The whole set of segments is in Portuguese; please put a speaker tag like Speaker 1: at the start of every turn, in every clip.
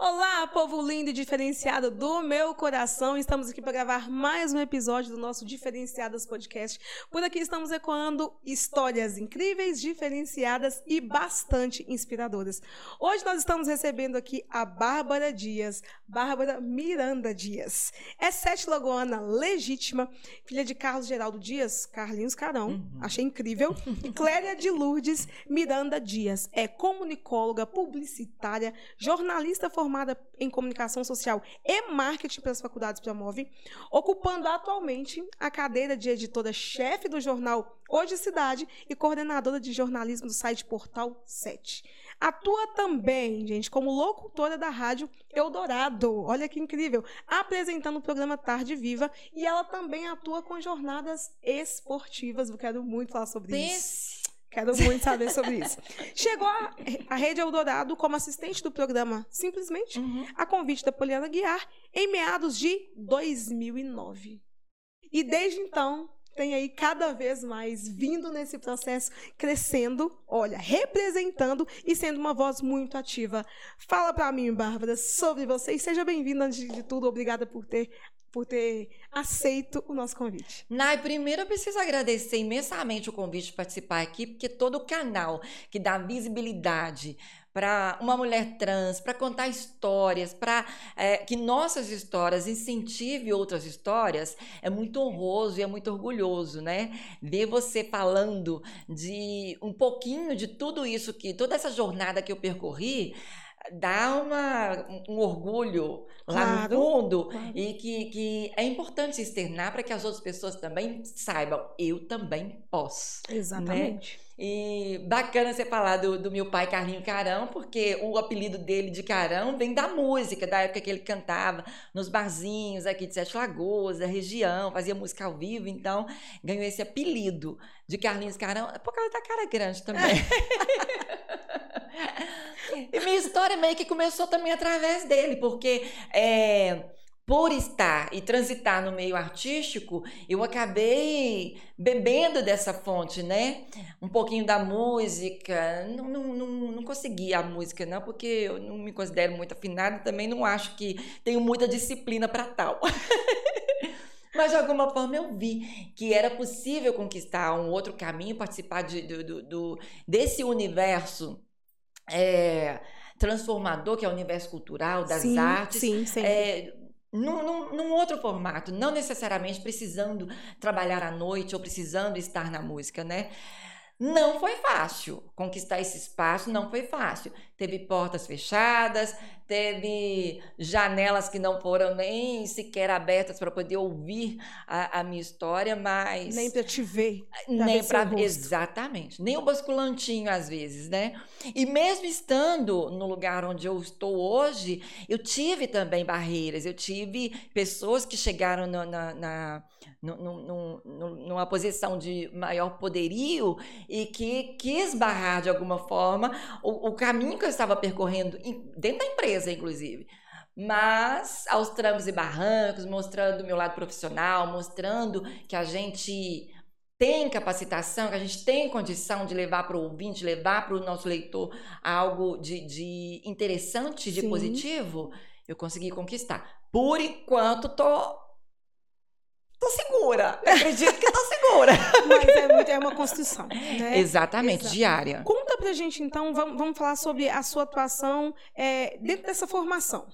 Speaker 1: Olá, povo lindo e diferenciado do meu coração. Estamos aqui para gravar mais um episódio do nosso Diferenciadas Podcast. Por aqui estamos ecoando histórias incríveis, diferenciadas e bastante inspiradoras. Hoje nós estamos recebendo aqui a Bárbara Dias, Bárbara Miranda Dias. É sete lagoana legítima, filha de Carlos Geraldo Dias, Carlinhos Carão, uhum. achei incrível. Cléria de Lourdes Miranda Dias. É comunicóloga, publicitária, jornalista formada formada em comunicação social e marketing pelas faculdades Promove, ocupando atualmente a cadeira de editora-chefe do jornal Hoje Cidade e coordenadora de jornalismo do site Portal 7. Atua também, gente, como locutora da rádio Eldorado. Olha que incrível! Apresentando o programa Tarde Viva. E ela também atua com jornadas esportivas. Eu quero muito falar sobre isso. Quero muito saber sobre isso. Chegou a, a Rede Eldorado como assistente do programa Simplesmente, uhum. a convite da Poliana Guiar, em meados de 2009. E desde então, tem aí cada vez mais vindo nesse processo, crescendo, olha, representando e sendo uma voz muito ativa. Fala para mim, Bárbara, sobre você e seja bem-vinda antes de tudo. Obrigada por ter por ter aceito o nosso convite.
Speaker 2: Nai, primeiro eu preciso agradecer imensamente o convite de participar aqui, porque todo o canal que dá visibilidade para uma mulher trans, para contar histórias, para é, que nossas histórias incentive outras histórias, é muito honroso e é muito orgulhoso, né? Ver você falando de um pouquinho de tudo isso que, toda essa jornada que eu percorri, dá uma, um orgulho lá claro, no fundo claro. e que, que é importante externar para que as outras pessoas também saibam, eu também posso.
Speaker 1: Né? Exatamente.
Speaker 2: Né? E bacana você falar do, do, meu pai Carlinho Carão, porque o apelido dele de Carão vem da música, da época que ele cantava nos barzinhos aqui de Sete Lagoas, da região, fazia música ao vivo, então ganhou esse apelido de Carlinhos Carão, é por causa da cara grande também. E minha história meio que começou também através dele, porque é, por estar e transitar no meio artístico, eu acabei bebendo dessa fonte, né? Um pouquinho da música. Não, não, não, não consegui a música, não, porque eu não me considero muito afinada, também não acho que tenho muita disciplina para tal. Mas de alguma forma eu vi que era possível conquistar um outro caminho, participar de, do, do, do desse universo é, transformador, que é o universo cultural, das sim, artes. Sim, sim. É, num, num, num, outro formato, não necessariamente precisando trabalhar à noite ou precisando estar na música, né? Não foi fácil conquistar esse espaço, não foi fácil. Teve portas fechadas, teve janelas que não foram nem sequer abertas para poder ouvir a, a, minha história, mas
Speaker 1: nem para te ver,
Speaker 2: pra nem para exatamente, nem o basculantinho às vezes, né? E mesmo estando no lugar onde eu estou hoje, eu tive também barreiras, eu tive pessoas que chegaram na, na, na no, no, no, numa posição de maior poderio e que quis barrar de alguma forma o, o caminho que eu estava percorrendo dentro da empresa, inclusive mas aos trancos e barrancos, mostrando o meu lado profissional, mostrando que a gente tem capacitação, que a gente tem condição de levar para o ouvinte, levar para o nosso leitor algo de, de interessante, de Sim. positivo, eu consegui conquistar. Por enquanto, tô tô segura. Eu acredito que tô segura.
Speaker 1: Mas é, muito, é uma construção. Né?
Speaker 2: Exatamente, Exato. diária.
Speaker 1: Conta pra gente, então, vamos, vamos falar sobre a sua atuação é, dentro dessa formação.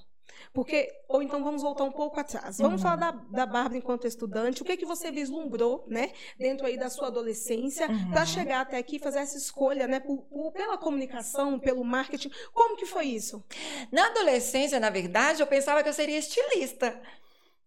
Speaker 1: Porque, ou então vamos voltar um pouco atrás. Vamos uhum. falar da, da Bárbara enquanto estudante. O que, é que você vislumbrou, né, dentro aí da sua adolescência, uhum. para chegar até aqui, fazer essa escolha, né, por, por, pela comunicação, pelo marketing? Como que foi isso?
Speaker 2: Na adolescência, na verdade, eu pensava que eu seria estilista.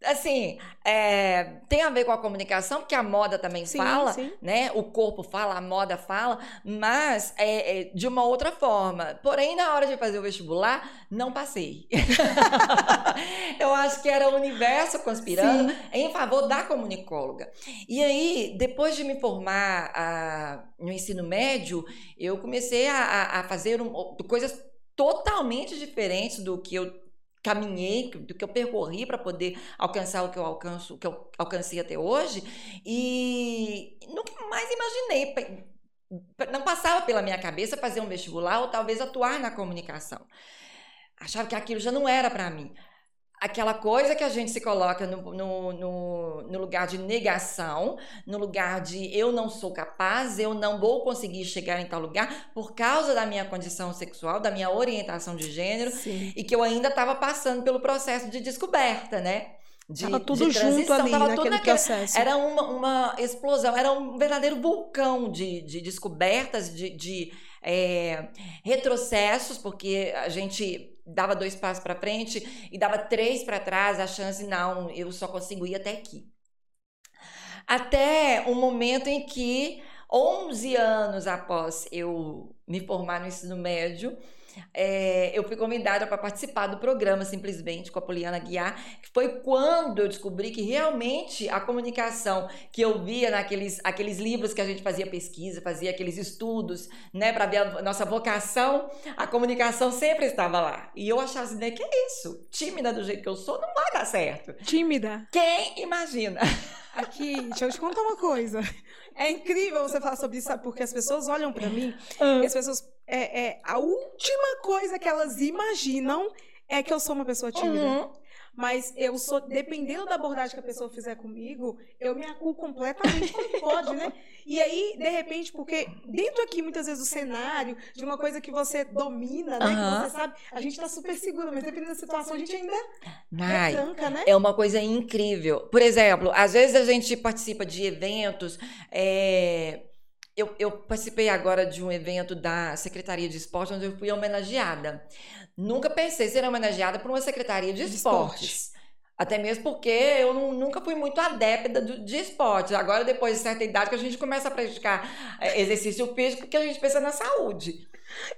Speaker 2: Assim, é, tem a ver com a comunicação, porque a moda também sim, fala, sim. né? O corpo fala, a moda fala, mas é, é, de uma outra forma. Porém, na hora de fazer o vestibular, não passei. Eu acho que era o universo conspirando sim. em favor da comunicóloga. E aí, depois de me formar a, no ensino médio, eu comecei a, a fazer um, coisas totalmente diferentes do que eu caminhei, do que eu percorri para poder alcançar o que eu alcanço, o que eu alcancei até hoje, e nunca mais imaginei, não passava pela minha cabeça fazer um vestibular ou talvez atuar na comunicação. achava que aquilo já não era para mim. Aquela coisa que a gente se coloca no, no, no, no, lugar de negação, no lugar de eu não sou capaz, eu não vou conseguir chegar em tal lugar por causa da minha condição sexual, da minha orientação de gênero,
Speaker 1: Sim.
Speaker 2: e que eu ainda estava passando pelo processo de descoberta, né? De,
Speaker 1: Tava tudo
Speaker 2: de
Speaker 1: junto ali
Speaker 2: tava
Speaker 1: naquele
Speaker 2: tudo naquele,
Speaker 1: processo.
Speaker 2: Era uma, uma explosão, era um verdadeiro vulcão de, de descobertas, de, de é, retrocessos, porque a gente dava dois passos para frente e dava três para trás, a chance, não, eu só consigo ir até aqui. Até o momento em que, 11 anos após eu me formar no ensino médio, é, eu fui convidada para participar do programa Simplesmente com a Poliana Guiar, que foi quando eu descobri que realmente a comunicação que eu via naqueles aqueles livros que a gente fazia pesquisa, fazia aqueles estudos, né, para ver a nossa vocação, a comunicação sempre estava lá. E eu achava assim, né, que é isso? Tímida do jeito que eu sou, não vai dar certo.
Speaker 1: Tímida.
Speaker 2: Quem imagina?
Speaker 1: Aqui, deixa eu te contar uma coisa. É incrível você falar sobre isso, sabe? Porque as pessoas olham para mim
Speaker 2: Ah.
Speaker 1: e as pessoas. É, é, a última coisa que elas imaginam é que eu sou uma pessoa tímida.
Speaker 2: Uhum.
Speaker 1: Mas eu sou, dependendo da abordagem que a pessoa fizer comigo, eu me acuo completamente como pode, né? E aí, de repente, porque dentro aqui, muitas vezes, do cenário, de uma coisa que você domina, né?
Speaker 2: Aham.
Speaker 1: Que você sabe, a gente tá super segura, mas dependendo da situação, a gente ainda
Speaker 2: Ai,
Speaker 1: retranca, né?
Speaker 2: É uma coisa incrível. Por exemplo, às vezes a gente participa de eventos. é, Eu, eu participei agora de um evento da Secretaria de Esporte, onde eu fui homenageada. Nunca pensei ser homenageada por uma Secretaria de,
Speaker 1: De
Speaker 2: Esportes. Até mesmo porque eu nu- nunca fui muito adepta do- de esportes. Agora, depois de certa idade, que a gente começa a praticar é, exercício físico, que a gente pensa na saúde.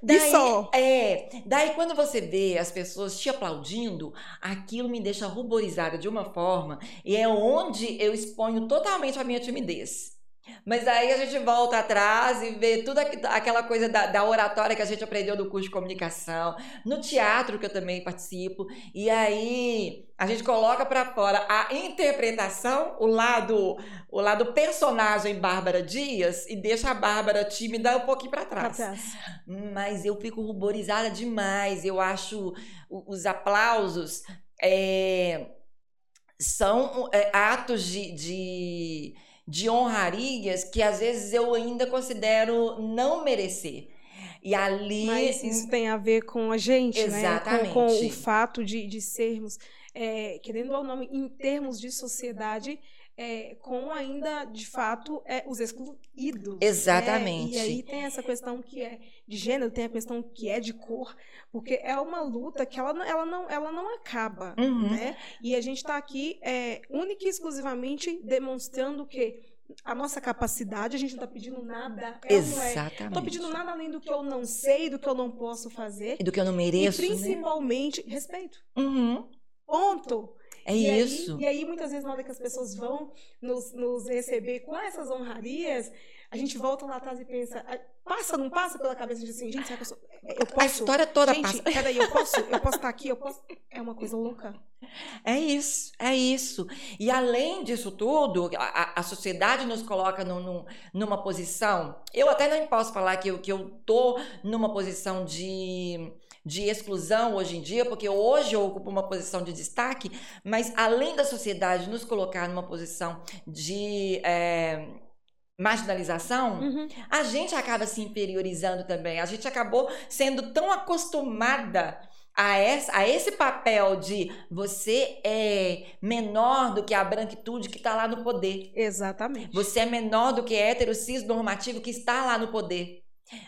Speaker 1: E só.
Speaker 2: É, daí quando você vê as pessoas te aplaudindo, aquilo me deixa ruborizada de uma forma e é onde eu exponho totalmente a minha timidez. Mas aí a gente volta atrás e vê toda aqu- aquela coisa da, da oratória que a gente aprendeu do curso de comunicação, no teatro que eu também participo, e aí a gente coloca para fora a interpretação, o lado, o lado personagem Bárbara Dias e deixa a Bárbara tímida um pouquinho para
Speaker 1: Pra
Speaker 2: trás.
Speaker 1: trás.
Speaker 2: Mas eu fico ruborizada demais. Eu acho os aplausos é, são é, atos de, de, de honrarias que às vezes eu ainda considero não merecer. E ali.
Speaker 1: Mas isso tem a ver com a gente, né? Com, com o
Speaker 2: Exatamente.
Speaker 1: fato de, de sermos, é, querendo ou não, em termos de sociedade, é, com ainda, de fato, é, os excluídos. né?
Speaker 2: Exatamente.
Speaker 1: E aí tem essa questão que é de gênero, tem a questão que é de cor, porque é uma luta que ela, não- ela, não, ela não acaba.
Speaker 2: Uhum.
Speaker 1: Né? E a gente está aqui é, única e exclusivamente demonstrando que a nossa capacidade, a gente não está pedindo nada. É é?
Speaker 2: Exatamente.
Speaker 1: Não tô pedindo nada além do que eu não sei, do que eu não posso fazer.
Speaker 2: E do que eu não
Speaker 1: E
Speaker 2: mereço. né?
Speaker 1: principalmente, respeito.
Speaker 2: Uhum.
Speaker 1: Ponto.
Speaker 2: É
Speaker 1: e aí-
Speaker 2: isso.
Speaker 1: e aí, muitas vezes, na hora que as pessoas vão nos, nos receber com essas honrarias, a gente volta lá atrás e pensa, "Ah, passa, não passa pela cabeça de assim, gente, será que eu sou. Eu
Speaker 2: A
Speaker 1: posso.
Speaker 2: história toda
Speaker 1: gente,
Speaker 2: passa.
Speaker 1: peraí, eu posso, eu posso estar aqui, eu posso. É uma coisa louca.
Speaker 2: É isso, é isso. E além disso tudo, a, a- a sociedade nos coloca num- num- numa posição. Eu até nem posso falar que eu, que eu tô numa posição de, de exclusão hoje em dia, porque hoje eu ocupo uma posição de destaque, mas além da sociedade nos colocar numa posição de. é, marginalização,
Speaker 1: Uhum.
Speaker 2: a gente acaba se inferiorizando também. A gente acabou sendo tão acostumada a, essa, a esse papel de você é menor do que a branquitude que está lá no poder.
Speaker 1: Exatamente.
Speaker 2: Você é menor do que hétero cis normativo que está lá no poder.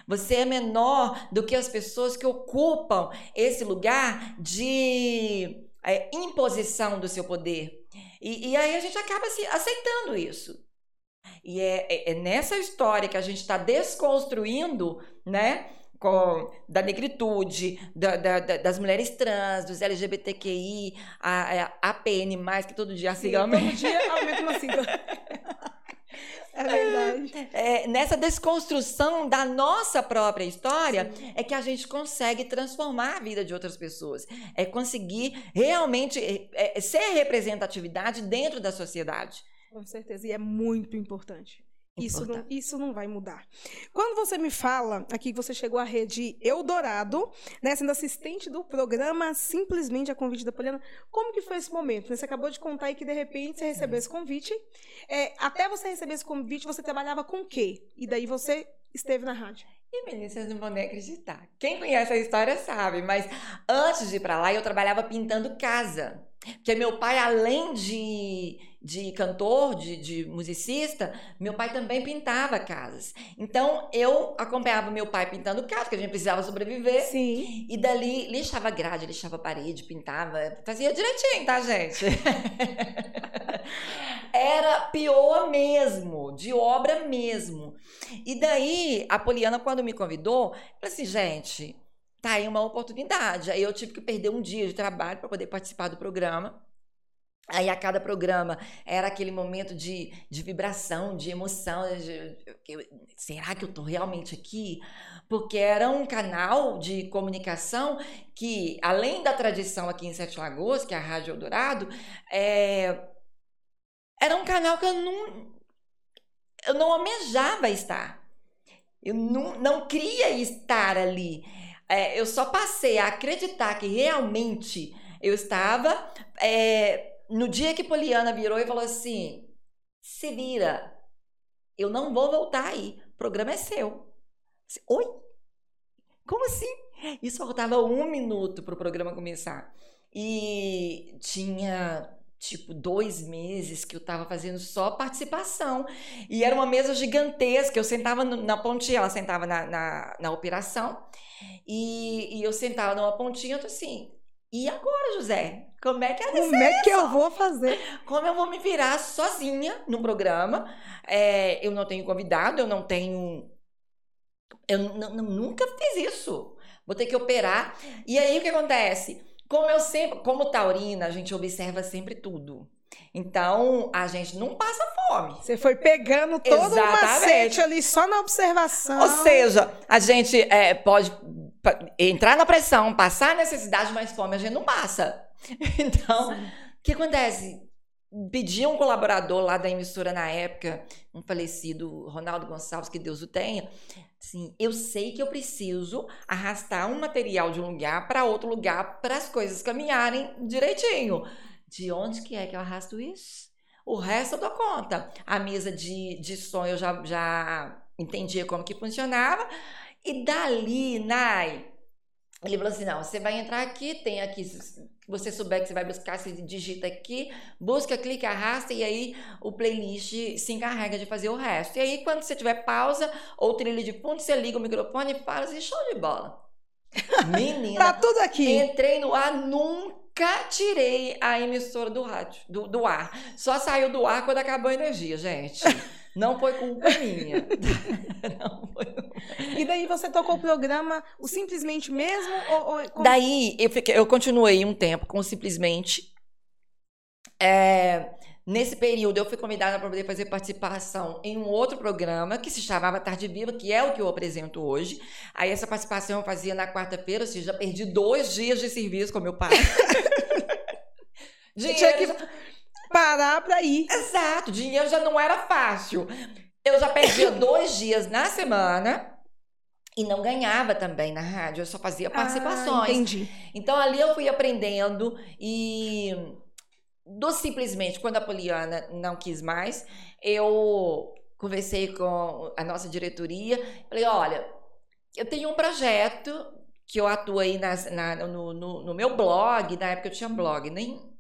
Speaker 2: Você é menor do que as pessoas que ocupam esse lugar de é, imposição do seu poder. E, e aí a gente acaba se aceitando isso. E é, é- é nessa história que a gente está desconstruindo, né? Com, da negritude, da- da- da- das mulheres trans, dos LGBTQI, a, a APN, que todo dia a
Speaker 1: Sim, todo dia aumenta uma sigla. É verdade.
Speaker 2: É, nessa desconstrução da nossa própria história é que a gente consegue transformar a vida de outras pessoas. É conseguir realmente é, é, ser representatividade dentro da sociedade.
Speaker 1: Com certeza. E é muito importante. Isso não, isso não vai mudar. Quando você me fala aqui que você chegou à rede Eldorado, né, sendo assistente do programa Simplesmente a Convite da Poliana, como que foi esse momento? Você acabou de contar aí que de repente você recebeu esse convite. É, até você receber esse convite, você trabalhava com o quê? E daí você esteve na rádio.
Speaker 2: E meninas, vocês não vão nem acreditar. Quem conhece a história sabe, mas antes de ir para lá, eu trabalhava pintando casa. Porque meu pai, além de, de cantor, de, de musicista, meu pai também pintava casas. Então, eu acompanhava meu pai pintando casa, porque a gente precisava sobreviver.
Speaker 1: Sim.
Speaker 2: E dali, lixava grade, lixava parede, pintava. Fazia direitinho, tá, gente? Era pior mesmo, de obra mesmo. E daí, a Poliana, quando me convidou, falou assim, gente, tá aí uma oportunidade. Aí eu tive que perder um dia de trabalho para poder participar do programa. Aí a cada programa era aquele momento de, de vibração, de emoção. De, de, será que eu estou realmente aqui? Porque era um canal de comunicação que, além da tradição aqui em Sete Lagoas, que é a Rádio Eldorado, é, era um canal que eu não, eu não almejava estar. Eu não, não queria estar ali. É, eu só passei a acreditar que realmente eu estava. É, no dia que Poliana virou e falou assim: se vira, eu não vou voltar aí, o programa é seu. Oi? Como assim? Isso faltava um minuto para o programa começar. E tinha tipo dois meses que eu tava fazendo só participação. E era uma mesa gigantesca. Eu sentava na pontinha, ela sentava na, na, na operação. E, e, eu sentava numa pontinha, eu tô assim. E agora, José? Como é que é
Speaker 1: Como é que eu vou fazer?
Speaker 2: Como eu vou me virar sozinha no programa? É, eu não tenho convidado, eu não tenho. Eu nunca fiz isso. Vou ter que operar. E aí o que acontece? Como eu sempre, como taurina, a gente observa sempre tudo. Então, a gente não passa fome.
Speaker 1: Você foi pegando todo o macete ali só na observação.
Speaker 2: Ou seja, a gente é, pode entrar na pressão, passar necessidade, mas fome a gente não passa. Então, o que acontece? Pedi um colaborador lá da emissora na época, um falecido Ronaldo Gonçalves, que Deus o tenha, Sim, eu sei que eu preciso arrastar um material de um lugar para outro lugar para as coisas caminharem direitinho. De onde que é que eu arrasto isso? O resto eu dou conta. A mesa de, de som eu já, já entendia como que funcionava. E dali, Nai, ele falou assim: não, você vai entrar aqui, tem aqui você souber que você vai buscar, você digita aqui, busca, clica, arrasta e aí o playlist se encarrega de fazer o resto. E aí, quando você tiver pausa ou trilha de fundo, você liga o microfone e fala assim: show de bola. Menina.
Speaker 1: tá tudo aqui.
Speaker 2: Entrei no ar, nunca tirei a emissora do rádio, do, do ar. Só saiu do ar quando acabou a energia, gente. Não foi culpa minha.
Speaker 1: Não foi... E daí você tocou o programa o Simplesmente mesmo? Ou, ou
Speaker 2: como... Daí eu, fiquei, eu continuei um tempo com o Simplesmente. É, nesse período eu fui convidada para poder fazer participação em um outro programa que se chamava Tarde Viva, que é o que eu apresento hoje. Aí essa participação eu fazia na quarta-feira, ou seja, já perdi dois dias de serviço com meu pai.
Speaker 1: Dinheiro... Tinha que parar para ir.
Speaker 2: Exato, dinheiro já não era fácil. Eu já perdia dois dias na semana. E não ganhava também na rádio, eu só fazia ah, participações.
Speaker 1: Ah, entendi.
Speaker 2: Então ali eu fui aprendendo e do simplesmente quando a Poliana não quis mais, eu conversei com a nossa diretoria, falei, olha, eu tenho um projeto que eu atuo aí nas, na, no, no, no, meu blog, na época eu tinha blog, nem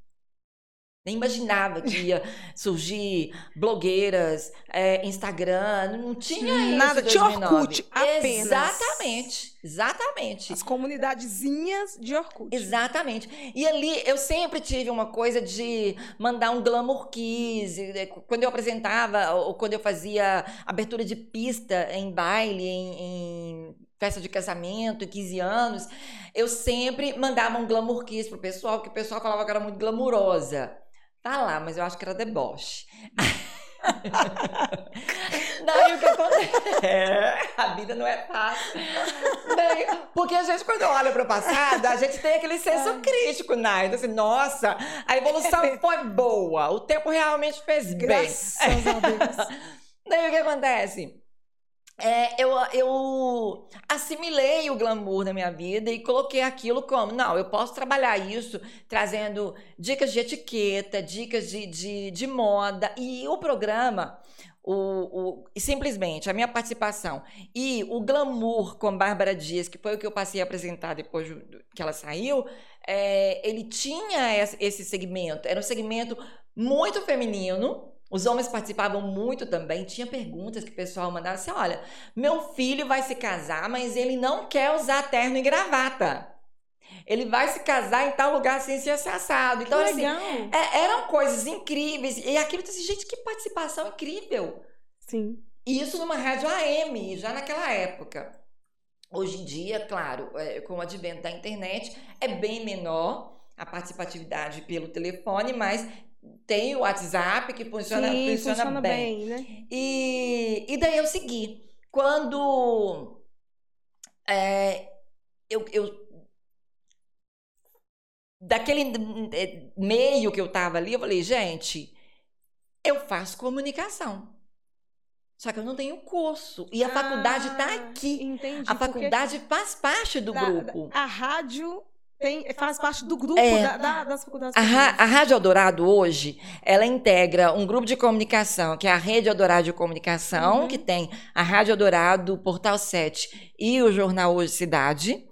Speaker 2: nem imaginava que ia surgir blogueiras, é, Instagram, não tinha isso. Nada,
Speaker 1: tinha Orkut apenas.
Speaker 2: Exatamente, exatamente.
Speaker 1: As comunidadezinhas de Orkut.
Speaker 2: Exatamente. E ali eu sempre tive uma coisa de mandar um glamour kiss. É, quando eu apresentava, ou quando eu fazia abertura de pista em baile, em, em festa de casamento, 15 anos, eu sempre mandava um glamour kiss pro pessoal, que o pessoal falava que era muito glamurosa. Tá lá, mas eu acho que era deboche. Daí o que acontece? É, a vida não é fácil. Daí, porque a gente, quando olha para o passado, a gente tem aquele senso crítico, né? Então, assim, nossa, a evolução foi boa, o tempo realmente fez bem.
Speaker 1: Graças a Deus.
Speaker 2: Daí o que acontece? É, eu, eu assimilei o glamour na minha vida e coloquei aquilo como: não, eu posso trabalhar isso trazendo dicas de etiqueta, dicas de, de, de moda. E o programa, o, o, simplesmente a minha participação e o glamour com Bárbara Dias, que foi o que eu passei a apresentar depois que ela saiu, é, ele tinha esse segmento. Era um segmento muito feminino os homens participavam muito também. Tinha perguntas que o pessoal mandava assim: olha, meu filho vai se casar, mas ele não quer usar terno e gravata. Ele vai se casar em tal lugar assim, se assado. Então, assim, é, eram coisas incríveis. E aquilo, assim, gente, que participação incrível.
Speaker 1: Sim.
Speaker 2: Isso numa rádio AM, já naquela época. Hoje em dia, claro, é, com o advento da internet, é bem menor a participatividade pelo telefone, mas tem o WhatsApp que funciona,
Speaker 1: Sim,
Speaker 2: funciona,
Speaker 1: funciona
Speaker 2: bem.
Speaker 1: bem, né?
Speaker 2: E, e daí eu segui. Quando é, eu, eu daquele é, meio que eu tava ali, eu falei, gente, eu faço comunicação. Só que eu não tenho curso. E a ah, faculdade está aqui.
Speaker 1: Entendi,
Speaker 2: a faculdade faz parte do
Speaker 1: da,
Speaker 2: grupo.
Speaker 1: A rádio tem, faz parte do grupo é, da, da, das faculdades.
Speaker 2: A, a Rádio Eldorado hoje, ela integra um grupo de comunicação, que é a Rede Eldorado de Comunicação, uhum. que tem a Rádio Eldorado, o Portal 7 e o Jornal Hoje Cidade.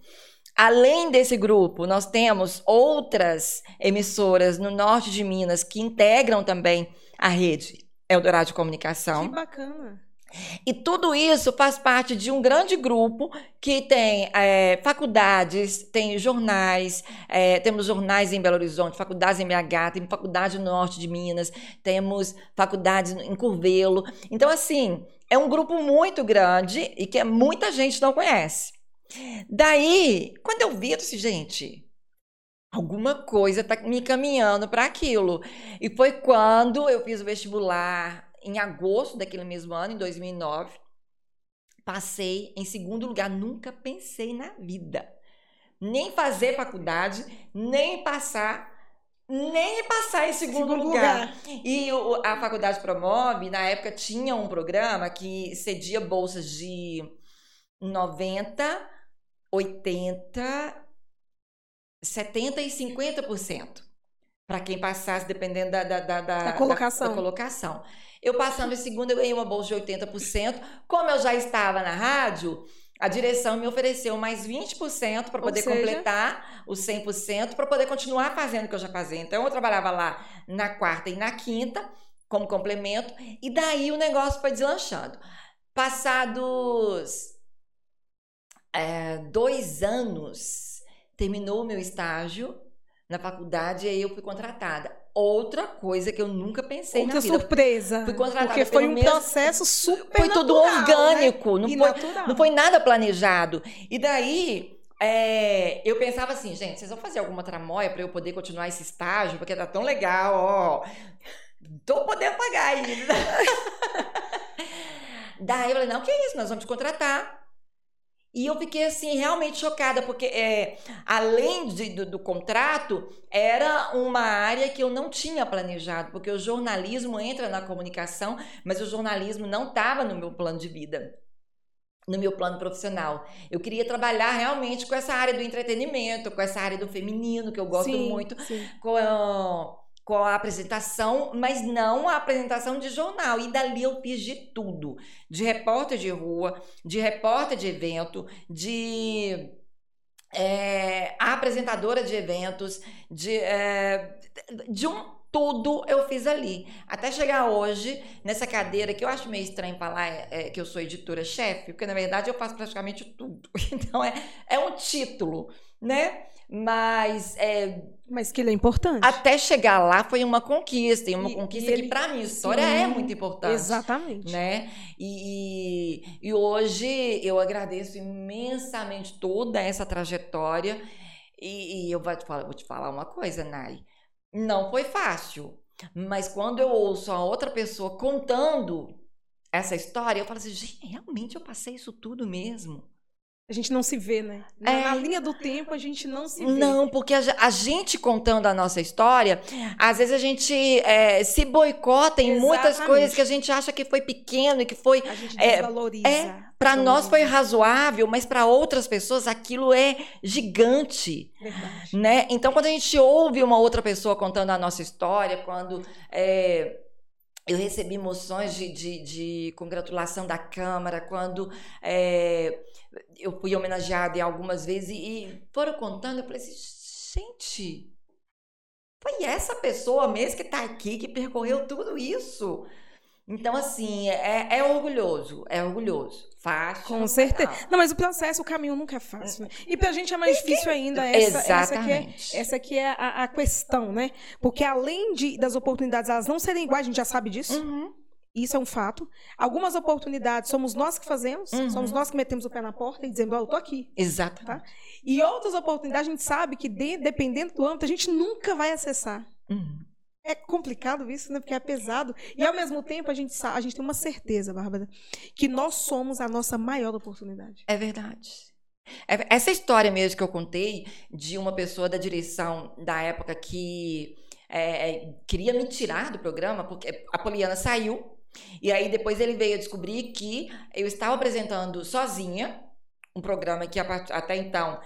Speaker 2: Além desse grupo, nós temos outras emissoras no norte de Minas que integram também a rede Eldorado de Comunicação.
Speaker 1: Que bacana.
Speaker 2: E tudo isso faz parte de um grande grupo que tem é, faculdades, tem jornais, é, temos jornais em Belo Horizonte, faculdades em BH, tem faculdade no norte de Minas, temos faculdades em Curvelo. Então, assim, é um grupo muito grande e que muita gente não conhece. Daí, quando eu vi, eu disse, gente, alguma coisa está me encaminhando para aquilo. E foi quando eu fiz o vestibular em agosto daquele mesmo ano, em 2009. Passei em segundo lugar, nunca pensei na vida. Nem fazer faculdade, nem passar, nem passar em segundo, segundo lugar. lugar. E o, a faculdade promove, na época tinha um programa que cedia bolsas de 90, 80, 70 e 50% para quem passasse, dependendo da, da, da,
Speaker 1: da colocação.
Speaker 2: Da, colocação. Eu passando em segunda, eu ganhei uma bolsa de 80%. Como eu já estava na rádio, a direção me ofereceu mais 20% para poder seja... completar os 100%, para poder continuar fazendo o que eu já fazia. Então, eu trabalhava lá na quarta e na quinta, como complemento, e daí o negócio foi deslanchando. Passados é, dois anos, terminou o meu estágio na faculdade e aí eu fui contratada outra coisa que eu nunca pensei
Speaker 1: outra
Speaker 2: na vida.
Speaker 1: surpresa.
Speaker 2: Fui contratada
Speaker 1: porque foi um mesmo... processo super
Speaker 2: Foi
Speaker 1: natural,
Speaker 2: tudo orgânico,
Speaker 1: né?
Speaker 2: não, foi, não foi nada planejado. E daí, é, eu pensava assim, gente, vocês vão fazer alguma tramóia para eu poder continuar esse estágio, porque tá tão legal, ó. Tô podendo pagar ainda. daí eu falei, não, que isso, nós vamos te contratar. E eu fiquei assim realmente chocada, porque é, além de, do, do, contrato, era uma área que eu não tinha planejado, porque o jornalismo entra na comunicação, mas o jornalismo não estava no meu plano de vida, no meu plano profissional. Eu queria trabalhar realmente com essa área do entretenimento, com essa área do feminino, que eu gosto
Speaker 1: sim,
Speaker 2: muito,
Speaker 1: sim.
Speaker 2: com com a apresentação, mas não a apresentação de jornal. E dali eu fiz de tudo: de repórter de rua, de repórter de evento, de é, apresentadora de eventos, de, é, de um tudo eu fiz ali. Até chegar hoje nessa cadeira, que eu acho meio estranho falar é, que eu sou editora-chefe, porque na verdade eu faço praticamente tudo. Então é, é um título, né? Mas. É,
Speaker 1: Mas que ele é importante.
Speaker 2: Até chegar lá foi uma conquista, e uma e, conquista e ele, que, para mim, história sim, é muito importante.
Speaker 1: Exatamente.
Speaker 2: Né? E, e hoje eu agradeço imensamente toda essa trajetória. E, e eu vou te, falar, vou te falar uma coisa, Nai. Não foi fácil. Mas quando eu ouço a outra pessoa contando essa história, eu falo assim, gente, realmente eu passei isso tudo mesmo.
Speaker 1: A gente não se vê, né? Na, é. na linha do tempo, a gente não se vê.
Speaker 2: Não, porque a, a gente contando a nossa história, às vezes a gente é, se boicota em Exatamente. muitas coisas que a gente acha que foi pequeno e que foi.
Speaker 1: A gente é, desvaloriza.
Speaker 2: É, para nós foi razoável, mas para outras pessoas aquilo é gigante.
Speaker 1: Verdade.
Speaker 2: Né? Então, quando a gente ouve uma outra pessoa contando a nossa história, quando. É, eu recebi moções de, de, de, congratulação da Câmara, quando é, eu fui homenageada algumas vezes e, e foram contando, eu falei assim, gente, foi essa pessoa mesmo que está aqui, que percorreu tudo isso. Então, assim, é, é orgulhoso, é orgulhoso. Fácil.
Speaker 1: Com certeza. Não. não, mas o processo, o caminho nunca é fácil. Né? E pra gente é mais difícil ainda essa,
Speaker 2: Exatamente.
Speaker 1: essa, é, essa aqui é a, a, questão, né? Porque além de, das oportunidades elas não serem iguais, a gente já sabe disso.
Speaker 2: Uhum.
Speaker 1: Isso é um fato. Algumas oportunidades somos nós que fazemos, uhum. somos nós que metemos o pé na porta e dizemos, oh, eu tô aqui.
Speaker 2: Exato.
Speaker 1: Tá? E outras oportunidades a gente sabe que, de, dependendo do âmbito, a gente nunca vai acessar.
Speaker 2: Uhum.
Speaker 1: É complicado isso, né? Porque é pesado. E ao mesmo tempo a gente sabe, a gente tem uma certeza, Bárbara, que nós somos a nossa maior oportunidade.
Speaker 2: É verdade. É, essa história mesmo que eu contei de uma pessoa da direção da época que é, é queria me tirar do programa, porque a Poliana saiu, e aí depois ele veio descobrir que eu estava apresentando sozinha um programa que até então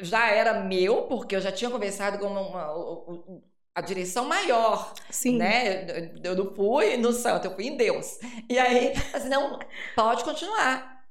Speaker 2: já era meu, porque eu já tinha conversado com uma, uma, a direção maior,
Speaker 1: Sim.
Speaker 2: né? Eu não fui no santo, eu fui em Deus. E aí, assim, não, pode continuar.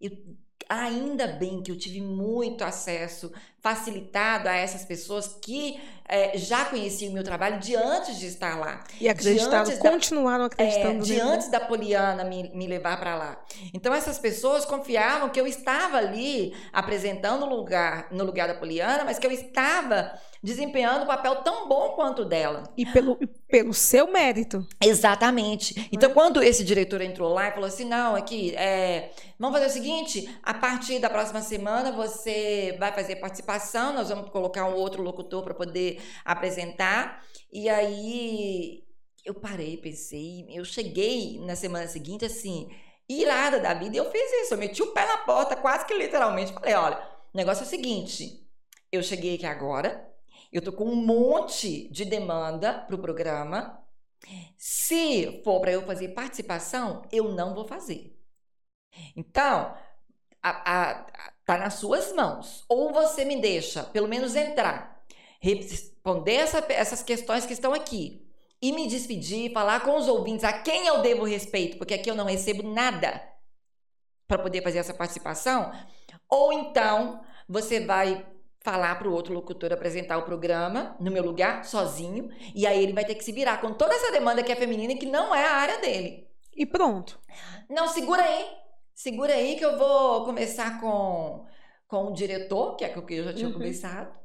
Speaker 2: E ainda bem que eu tive muito acesso facilitado a essas pessoas que é, já conheciam o meu trabalho de antes de estar lá.
Speaker 1: E acreditaram, continuaram acreditando.
Speaker 2: É, de antes da Poliana me, me levar para lá. Então essas pessoas confiavam que eu estava ali apresentando lugar, no lugar da Poliana, mas que eu estava desempenhando um papel tão bom quanto o dela.
Speaker 1: E pelo, pelo seu mérito.
Speaker 2: Exatamente. Então, é? quando esse diretor entrou lá e falou assim: não, aqui, é, vamos fazer o seguinte: a partir da próxima semana você vai fazer participação, nós vamos colocar um outro locutor para poder apresentar. E aí eu parei, pensei, eu cheguei na semana seguinte assim, irada da vida, e eu fiz isso, eu meti o pé na porta, quase que literalmente, falei, olha, o negócio é o seguinte, eu cheguei aqui agora, eu tô com um monte de demanda para o programa. Se for para eu fazer participação, eu não vou fazer. Então, a, a, tá nas suas mãos. Ou você me deixa, pelo menos entrar, responder essa, essas questões que estão aqui e me despedir, falar com os ouvintes a quem eu devo respeito, porque aqui eu não recebo nada para poder fazer essa participação. Ou então você vai falar para o outro locutor apresentar o programa no meu lugar, sozinho, e aí ele vai ter que se virar com toda essa demanda que é feminina e que não é a área dele.
Speaker 1: E pronto.
Speaker 2: Não, segura aí. Segura aí que eu vou começar com, com o diretor, que é o que eu já tinha uhum. começado.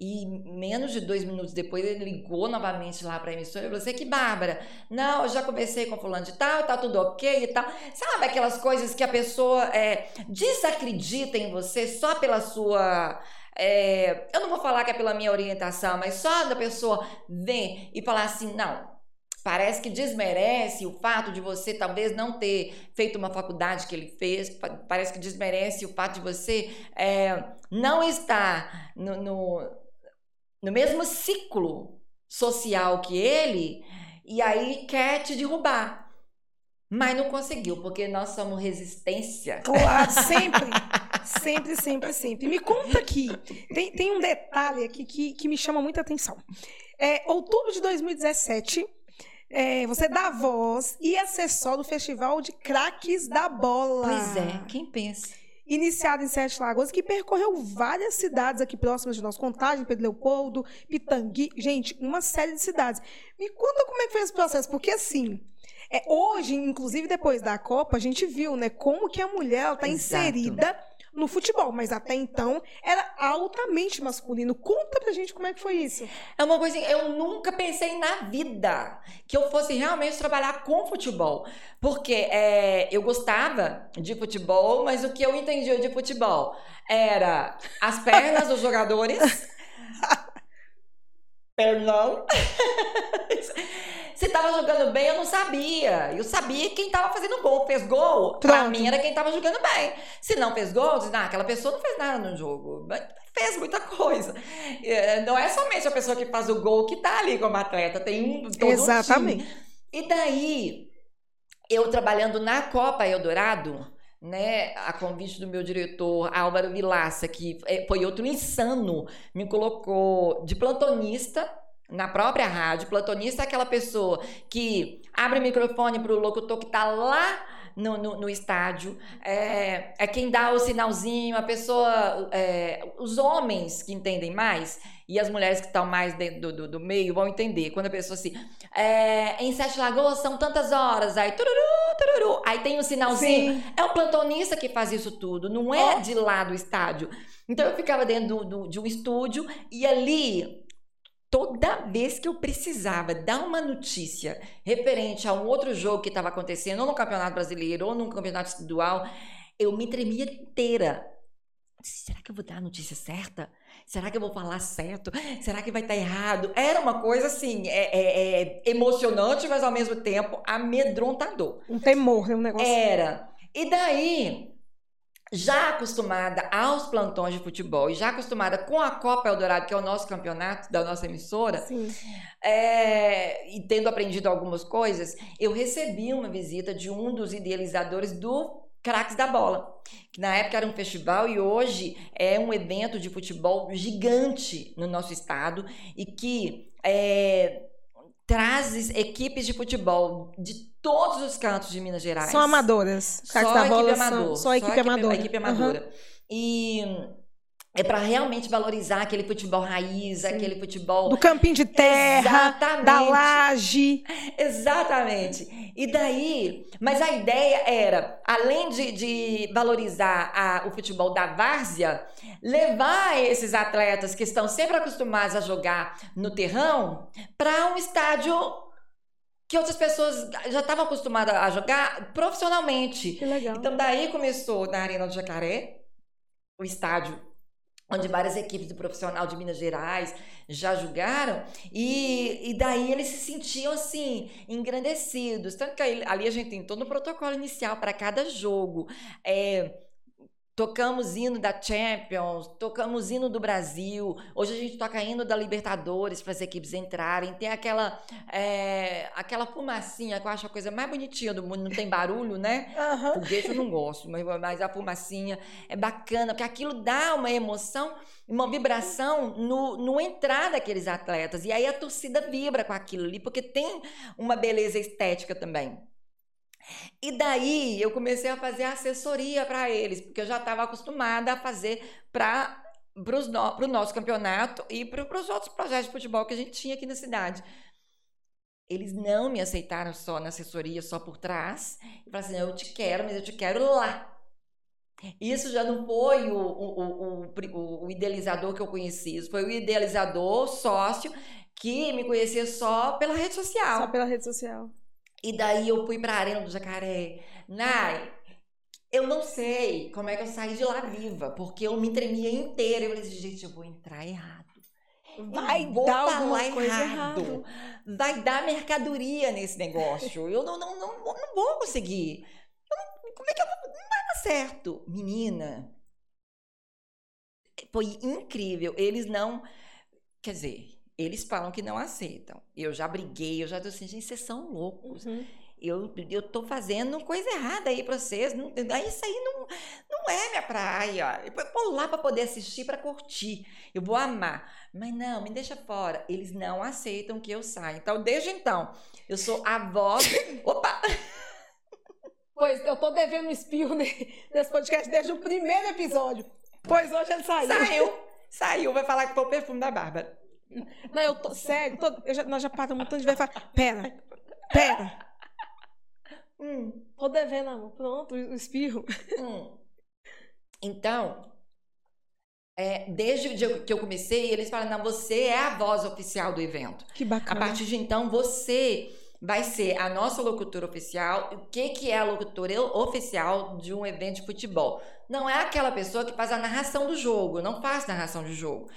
Speaker 2: E menos de dois minutos depois ele ligou novamente lá para a emissora e falou assim: que Bárbara, não, eu já conversei com fulano de tal, tá tudo ok e tal. Sabe aquelas coisas que a pessoa é, desacredita em você só pela sua é, eu não vou falar que é pela minha orientação, mas só da pessoa ver e falar assim, não, parece que desmerece o fato de você talvez não ter feito uma faculdade que ele fez, parece que desmerece o fato de você é, não estar no, no, no mesmo ciclo social que ele, e aí quer te derrubar. Mas não conseguiu, porque nós somos resistência.
Speaker 1: Claro, sempre. sempre, sempre, sempre. Me conta aqui. Tem, tem um detalhe aqui que, que me chama muita atenção. É, outubro de 2017, é, você dá voz e acessório do Festival de Craques da Bola.
Speaker 2: Pois é, quem pensa?
Speaker 1: Iniciado em Sete Lagoas, que percorreu várias cidades aqui próximas de nós, Contagem, Pedro Leopoldo, Pitangui, gente, uma série de cidades. Me conta como é que foi esse processo, porque assim, é, hoje, inclusive depois da Copa, a gente viu, né, como que a mulher está inserida no futebol, mas até então era altamente masculino. Conta pra gente como é que foi isso.
Speaker 2: É uma coisa, eu nunca pensei na vida que eu fosse realmente trabalhar com futebol, porque é, eu gostava de futebol, mas o que eu entendia de futebol era as pernas dos jogadores Perdão. Se tava jogando bem, eu não sabia. Eu sabia quem tava fazendo gol. Fez gol, Pronto. pra mim era quem tava jogando bem. Se não fez gol, disse, ah, aquela pessoa não fez nada no jogo. Mas fez muita coisa. É, não é somente a pessoa que faz o gol que tá ali como atleta. Tem um todo
Speaker 1: Exatamente.
Speaker 2: Um e daí, eu trabalhando na Copa Eldorado, né, a convite do meu diretor Álvaro Vilaça, que é, foi outro insano, me colocou de plantonista na própria rádio. Plantonista é aquela pessoa que abre o microfone para o locutor que está lá no, no, no, estádio, é, é quem dá o sinalzinho, a pessoa, é, os homens que entendem mais e as mulheres que estão mais dentro do, do, do, meio vão entender. Quando a pessoa assim, é, em Sete Lagoas são tantas horas, aí tururu, tururu, aí tem um sinalzinho. Sim. É o plantonista que faz isso tudo, não é de lá do estádio. Então eu ficava dentro do, do, de um estúdio e ali toda vez que eu precisava dar uma notícia referente a um outro jogo que estava acontecendo, ou no Campeonato Brasileiro, ou no Campeonato Estadual, eu me tremia inteira. Será que eu vou dar a notícia certa? Será que eu vou falar certo? Será que vai estar errado? Era uma coisa assim, é, é, é emocionante, mas ao mesmo tempo amedrontador.
Speaker 1: Um temor, né? Um negócio.
Speaker 2: Era. E daí, já acostumada aos plantões de futebol e já acostumada com a Copa Eldorado, que é o nosso campeonato da nossa emissora, é, e tendo aprendido algumas coisas, eu recebi uma visita de um dos idealizadores do Craques da Bola, que na época era um festival e hoje é um evento de futebol gigante no nosso estado e que é, traz equipes de futebol de todos os cantos de Minas Gerais.
Speaker 1: São amadoras.
Speaker 2: Só a equipe
Speaker 1: bola
Speaker 2: amador. Só,
Speaker 1: só a equipe, amadora.
Speaker 2: A equipe amadora. Uhum. E é para realmente valorizar aquele futebol raiz, Sim. aquele futebol.
Speaker 1: Do campinho de terra, Exatamente. da laje.
Speaker 2: Exatamente. E daí, mas a ideia era, além de, de valorizar a, o futebol da várzea, levar esses atletas que estão sempre acostumados a jogar no terrão para um estádio que outras pessoas já estavam acostumadas a jogar profissionalmente.
Speaker 1: Que legal.
Speaker 2: Então daí começou na Arena do Jacaré, o estádio onde várias equipes do profissional de Minas Gerais já julgaram, e, e daí eles se sentiam assim, engrandecidos. Tanto que ali a gente tem todo o protocolo inicial para cada jogo. É, Tocamos hino da Champions, tocamos hino do Brasil. Hoje a gente toca hino da Libertadores para as equipes entrarem. Tem aquela é, aquela fumacinha que eu acho a coisa mais bonitinha do mundo. Não tem barulho, né?
Speaker 1: Uhum.
Speaker 2: Foguete eu não gosto, mas, mas a fumacinha é bacana, porque aquilo dá uma emoção, uma vibração no, no entrar daqueles atletas. E aí a torcida vibra com aquilo ali, porque tem uma beleza estética também. E daí eu comecei a fazer assessoria para eles, porque eu já estava acostumada a fazer para o no, nosso campeonato e para os outros projetos de futebol que a gente tinha aqui na cidade. Eles não me aceitaram só na assessoria, só por trás. E falaram assim: eu te quero, mas eu te quero lá. Isso já não foi o, o, o, o idealizador que eu conheci, isso foi o idealizador, sócio, que me conhecia só pela rede social.
Speaker 1: Só pela rede social.
Speaker 2: E daí eu fui pra Arena do Jacaré. Nai, eu não sei como é que eu saí de lá viva, porque eu me tremia inteira. Eu falei assim, gente, eu vou entrar errado. Vai vou dar falar errado. errado. Vai dar mercadoria nesse negócio. Eu não, não, não, não vou conseguir. Não, como é que eu vou. Não vai dar certo. Menina, foi incrível. Eles não. Quer dizer, eles falam que não aceitam. Eu já briguei, eu já tô assim, gente, vocês são loucos. Uhum. Eu, eu tô fazendo coisa errada aí pra vocês. Não, isso aí não, não é minha praia. Eu vou lá pra poder assistir, pra curtir. Eu vou amar. Mas não, me deixa fora. Eles não aceitam que eu saia. Então, desde então, eu sou a voz. Opa!
Speaker 1: Pois, eu tô devendo um espirro nesse podcast desde o primeiro episódio. Pois hoje ele saiu.
Speaker 2: Saiu. Saiu. Vai falar que foi o perfume da Bárbara.
Speaker 1: Não, eu tô. Sério, tô, eu já, nós já paramos um tanto de vezes falar. Pera, pera. Hum, tô devendo, amor. Pronto, o espirro.
Speaker 2: Hum. Então, é, desde o dia que eu comecei, eles falam: não, você é a voz oficial do evento.
Speaker 1: Que bacana.
Speaker 2: A partir de então, você vai ser a nossa locutora oficial. O que, que é a locutora oficial de um evento de futebol? Não é aquela pessoa que faz a narração do jogo. Não faço narração de jogo.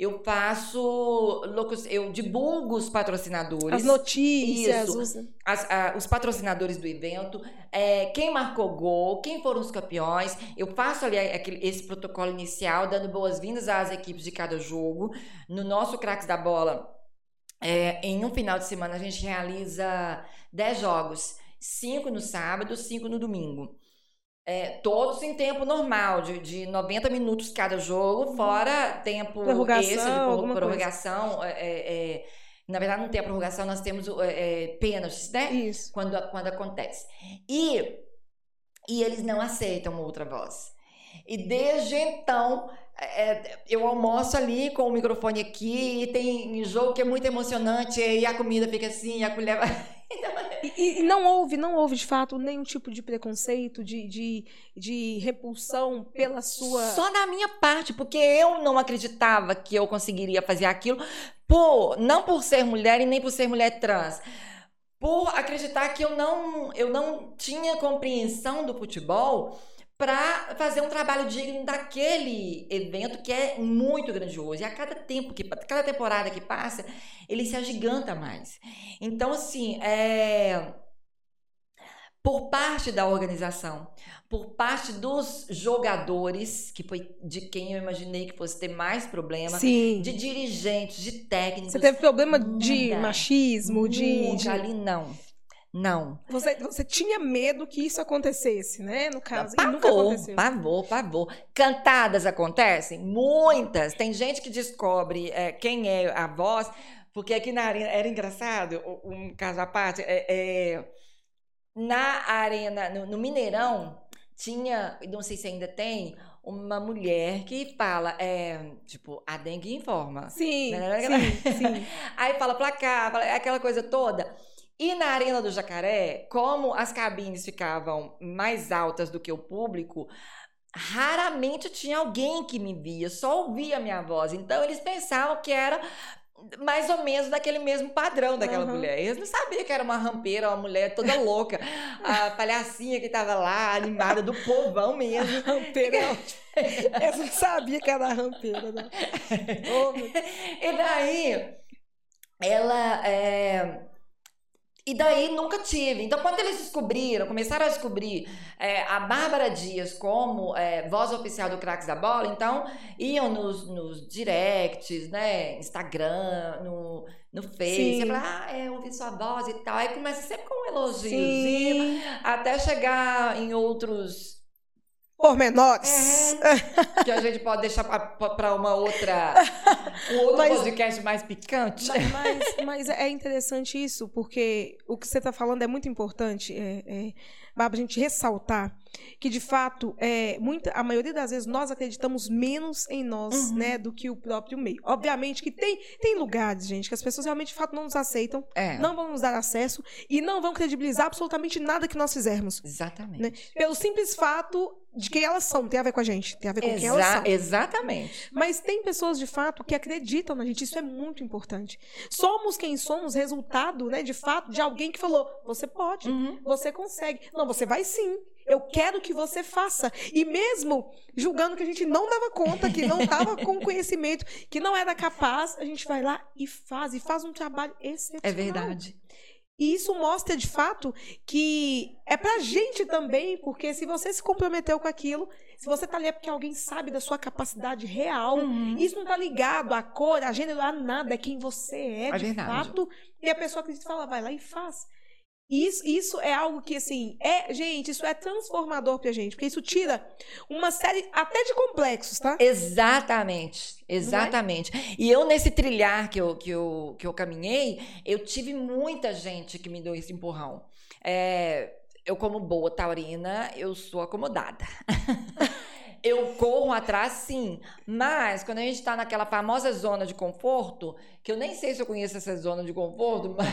Speaker 2: Eu faço. Eu divulgo os patrocinadores.
Speaker 1: As notícias.
Speaker 2: Isso, os... As, a, os patrocinadores do evento. É, quem marcou gol, quem foram os campeões. Eu faço ali aquele, esse protocolo inicial, dando boas-vindas às equipes de cada jogo. No nosso Craques da Bola, é, em um final de semana, a gente realiza 10 jogos. Cinco no sábado, cinco no domingo. É, todos em tempo normal, de, de 90 minutos cada jogo, uhum. fora tempo
Speaker 1: prorrogação,
Speaker 2: extra de prorrogação. É, é, é, na verdade, não tem a prorrogação, nós temos é, é, pênaltis, né?
Speaker 1: Isso.
Speaker 2: Quando, quando acontece. E, e eles não aceitam outra voz. E desde então, é, eu almoço ali com o microfone aqui, e tem jogo que é muito emocionante, e a comida fica assim, a colher.
Speaker 1: E, e, não houve, não houve de fato nenhum tipo de preconceito, de, de, de repulsão pela sua.
Speaker 2: Só da minha parte, porque eu não acreditava que eu conseguiria fazer aquilo, por, não por ser mulher e nem por ser mulher trans por acreditar que eu não, eu não tinha compreensão do futebol para fazer um trabalho digno daquele evento que é muito grandioso. E a cada tempo que cada temporada que passa, ele se agiganta mais. Então, assim, é por parte da organização, por parte dos jogadores, que foi de quem eu imaginei que fosse ter mais problema,
Speaker 1: Sim.
Speaker 2: de dirigentes, de técnicos.
Speaker 1: Você teve problema de machismo, de, de
Speaker 2: ali não. Não.
Speaker 1: Você, você tinha medo que isso acontecesse, né? No caso.
Speaker 2: Pavor,
Speaker 1: e nunca aconteceu.
Speaker 2: pavor, pavor. Cantadas acontecem? Muitas. Tem gente que descobre é, quem é a voz, porque aqui na arena era engraçado, um caso à parte. É, é, na arena, no, no Mineirão, tinha, não sei se ainda tem, uma mulher que fala, é, tipo, a dengue informa.
Speaker 1: Sim, né? sim, sim.
Speaker 2: Aí fala placar, fala, aquela coisa toda. E na Arena do Jacaré, como as cabines ficavam mais altas do que o público, raramente tinha alguém que me via, só ouvia a minha voz. Então eles pensavam que era mais ou menos daquele mesmo padrão daquela uhum. mulher. Eles não sabiam que era uma rampeira, uma mulher toda louca, a palhacinha que estava lá, animada do povão mesmo.
Speaker 1: rampeira. Eu não sabia que era rampeira, né?
Speaker 2: Oh, e daí, ela. É e daí nunca tive. Então, quando eles descobriram, começaram a descobrir é, a Bárbara Dias como é, voz oficial do Cracks da Bola, então iam nos, nos directs, né? Instagram, no, no Face, falar, ah, é, ouvi sua voz e tal. Aí começa sempre com um elogiozinho, até chegar em outros
Speaker 1: pormenores.
Speaker 2: É, que a gente pode deixar para uma outra um outro mas, podcast mais picante.
Speaker 1: Mas, mas, mas, é interessante isso, porque o que você está falando é muito importante, é, é, Bárbara, a gente ressaltar que, de fato, é, muita, a maioria das vezes nós acreditamos menos em nós, uhum. né, do que o próprio meio. Obviamente que tem, tem lugares, gente, que as pessoas realmente, de fato, não nos aceitam,
Speaker 2: é.
Speaker 1: não vão nos dar acesso e não vão credibilizar absolutamente nada que nós fizermos.
Speaker 2: Exatamente.
Speaker 1: Né? Pelo simples fato de quem elas são, tem a ver com a gente, tem a ver com Exa quem elas são.
Speaker 2: Exatamente.
Speaker 1: Mas tem pessoas, de fato, que acreditam na gente, isso é muito importante. Somos quem somos, resultado, né, de fato, de alguém que falou, você pode, uhum. você consegue. Não, você vai sim. Eu quero que você faça. E mesmo julgando que a gente não dava conta, que não estava com conhecimento, que não era capaz, a gente vai lá e faz. E faz um trabalho excepcional.
Speaker 2: É verdade.
Speaker 1: E isso mostra de fato que é pra gente também, porque se você se comprometeu com aquilo, se você tá ali é porque alguém sabe da sua capacidade real, uhum. isso não tá ligado à cor, à gênero, a nada, é quem você é, é de verdade. fato. E a pessoa acredita e fala, vai lá e faz. Isso, isso é algo que, assim, é, gente, isso é transformador pra gente, porque isso tira uma série até de complexos, tá?
Speaker 2: Exatamente, exatamente. É? E eu, nesse trilhar que eu, que, eu, que eu caminhei, eu tive muita gente que me deu esse empurrão. É, eu, como boa taurina, eu sou acomodada. Eu corro atrás, sim. Mas quando a gente está naquela famosa zona de conforto, que eu nem sei se eu conheço essa zona de conforto, mas.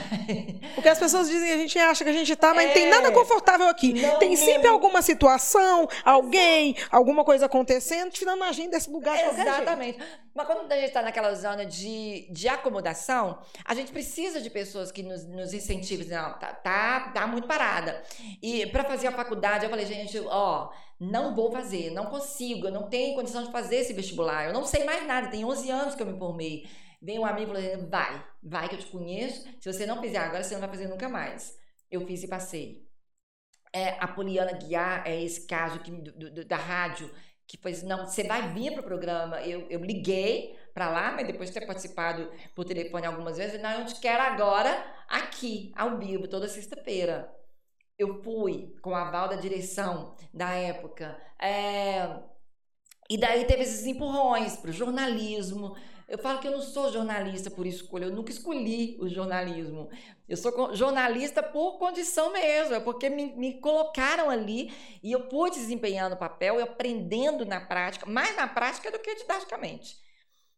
Speaker 1: Porque as pessoas dizem, a gente acha que a gente tá, mas
Speaker 2: É.
Speaker 1: não tem nada confortável aqui.
Speaker 2: Não
Speaker 1: tem
Speaker 2: mesmo.
Speaker 1: sempre alguma situação, alguém, alguma coisa acontecendo, tirando a gente desse lugar de.
Speaker 2: Exatamente. Mas quando a gente está naquela zona de, de acomodação, a gente precisa de pessoas que nos, nos incentivem. Não, tá, tá, tá muito parada. E para fazer a faculdade, eu falei, gente, ó, não vou fazer, não consigo, eu não tenho condição de fazer esse vestibular, eu não sei mais nada, tem 11 anos que eu me formei. Vem um amigo falou, vai, vai que eu te conheço, se você não fizer agora, você não vai fazer nunca mais. Eu fiz e passei. É, a Poliana Guiar é esse caso que, do- do- da rádio, que foi, não, você vai vir para o programa. Eu, eu liguei para lá, mas depois de ter participado por telefone algumas vezes, não, eu te quero agora aqui, ao vivo, toda sexta-feira. Eu fui com a aval da direção da época. é, e daí teve esses empurrões para o jornalismo. Eu falo que eu não sou jornalista por escolha, eu nunca escolhi o jornalismo. Eu sou jornalista por condição mesmo, é porque me, me colocaram ali e eu pude desempenhando o papel e aprendendo na prática, mais na prática do que didaticamente.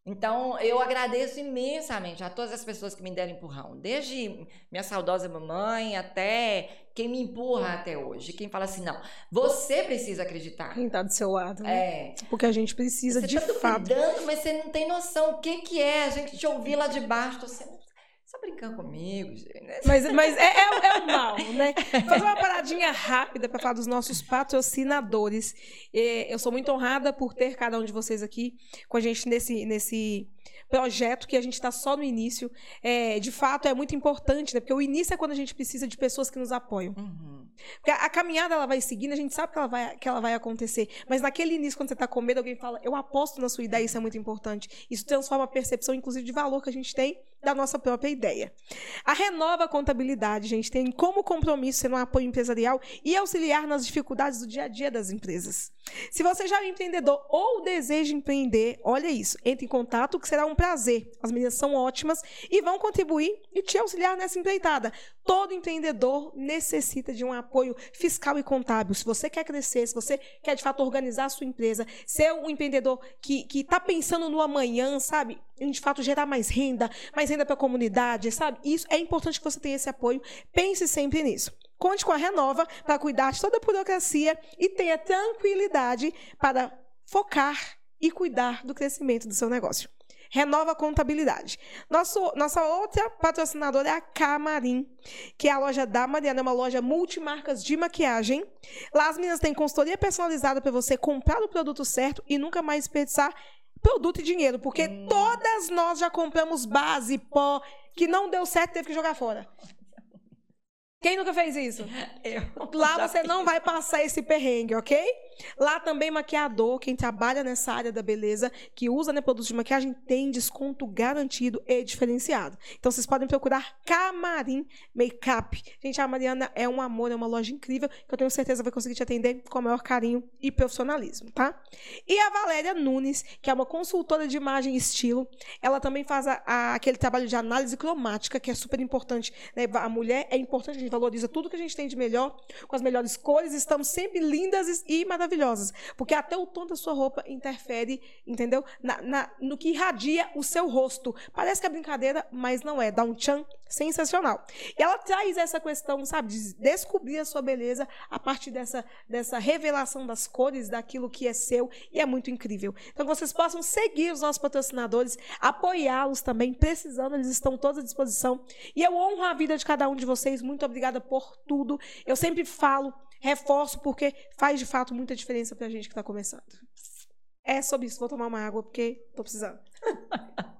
Speaker 2: Então, eu agradeço imensamente a todas as pessoas que me deram empurrão, desde minha saudosa mamãe até quem me empurra até hoje, quem fala assim, não, você precisa acreditar.
Speaker 1: Quem tá do seu lado, né?
Speaker 2: É,
Speaker 1: Porque a gente precisa
Speaker 2: você
Speaker 1: de
Speaker 2: tá
Speaker 1: fato.
Speaker 2: duvidando, mas você não tem noção o que que é a gente te ouvir lá de baixo, você só brincando comigo, gente.
Speaker 1: Mas, mas é, é, o- é o mal, né? Fazer uma paradinha rápida para falar dos nossos patrocinadores. É, Eu sou muito honrada por ter cada um de vocês aqui com a gente nesse, nesse projeto que a gente está só no início. É, de fato, é muito importante, né? Porque o início é quando a gente precisa de pessoas que nos apoiam.
Speaker 2: Uhum.
Speaker 1: Porque a, a caminhada ela vai seguindo, a gente sabe que ela vai, que ela vai acontecer. Mas naquele início, quando você está com medo, alguém fala, eu aposto na sua ideia, isso é muito importante. Isso transforma a percepção, inclusive, de valor que a gente tem da nossa própria ideia. A Renova Contabilidade, gente, tem como compromisso ser um apoio empresarial e auxiliar nas dificuldades do dia a dia das empresas. Se você já é empreendedor ou deseja empreender, olha isso, entre em contato que será um prazer. As meninas são ótimas e vão contribuir e te auxiliar nessa empreitada. Todo empreendedor necessita de um apoio fiscal e contábil. Se você quer crescer, se você quer de fato organizar a sua empresa, ser um empreendedor que está pensando no amanhã, sabe? Em de fato gerar mais renda, mais renda para a comunidade, sabe? Isso é importante que você tenha esse apoio. Pense sempre nisso. Conte com a Renova para cuidar de toda a burocracia e tenha tranquilidade para focar e cuidar do crescimento do seu negócio. Renova Contabilidade. Nosso, nossa outra patrocinadora é a Camarim, que é a loja da Mariana, é uma loja multimarcas de maquiagem. Lá as meninas têm consultoria personalizada para você comprar o produto certo e nunca mais desperdiçar produto e dinheiro, porque
Speaker 2: Hum.
Speaker 1: todas nós já compramos base, pó, que não deu certo, teve que jogar fora. Quem nunca fez isso?
Speaker 2: Eu
Speaker 1: Lá você não vai passar esse perrengue, ok? Lá também maquiador, quem trabalha nessa área da beleza, que usa né, produtos de maquiagem, tem desconto garantido e diferenciado. Então vocês podem procurar Camarim Makeup. Gente, a Mariana é um amor, é uma loja incrível, que eu tenho certeza vai conseguir te atender com o maior carinho e profissionalismo, tá? E a Valéria Nunes, que é uma consultora de imagem e estilo, ela também faz a- a- aquele trabalho de análise cromática, que é super importante. né? A mulher é importante, a gente valoriza tudo que a gente tem de melhor, com as melhores cores, estamos sempre lindas e e maravilhosas. Porque até o tom da sua roupa interfere, entendeu? Na- na- no que irradia o seu rosto. Parece que é brincadeira, mas não é. Dá um tchan sensacional. E ela traz essa questão, sabe, de descobrir a sua beleza a partir dessa, dessa revelação das cores, daquilo que é seu, e é muito incrível. Então, que vocês possam seguir os nossos patrocinadores, apoiá-los também, precisando, eles estão todos à disposição. E eu honro a vida de cada um de vocês, muito obrigada por tudo. Eu sempre falo, reforço, porque faz de fato muita diferença pra gente que está começando. É sobre isso, vou tomar uma água, porque tô precisando.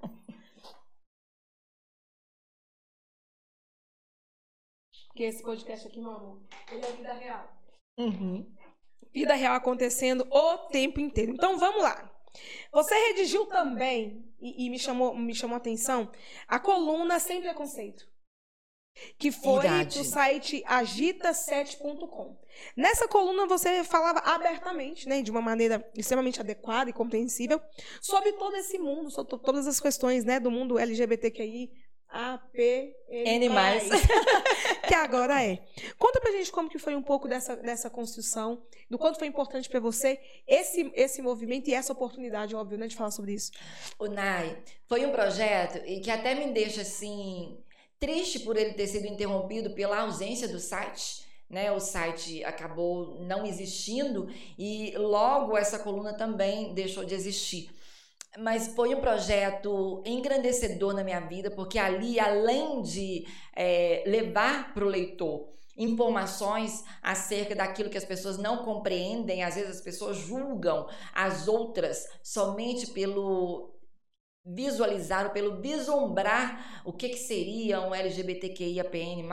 Speaker 1: Porque esse podcast aqui, meu amor, ele é vida real.
Speaker 2: Uhum.
Speaker 1: Vida real acontecendo o tempo inteiro. Então vamos lá. Você redigiu também, e, e me, chamou, me chamou a atenção, a coluna Sem Preconceito. Que foi
Speaker 2: Verdade.
Speaker 1: do site agita7.com. Nessa coluna você falava abertamente, né, de uma maneira extremamente adequada e compreensível, sobre todo esse mundo, sobre to- todas as questões né, do mundo LGBTQI, APN+.
Speaker 2: mais.
Speaker 1: que agora é. Conta pra gente como que foi um pouco dessa, dessa construção, do quanto foi importante para você esse, esse movimento e essa oportunidade, óbvio, né, de falar sobre isso.
Speaker 2: O NAI foi um projeto que até me deixa, assim, triste por ele ter sido interrompido pela ausência do site. Né, o site acabou não existindo e logo essa coluna também deixou de existir mas foi um projeto engrandecedor na minha vida, porque ali, além de é, levar para o leitor informações acerca daquilo que as pessoas não compreendem, às vezes as pessoas julgam as outras somente pelo visualizar ou pelo vislumbrar o que, que seria um LGBTQIAPN+,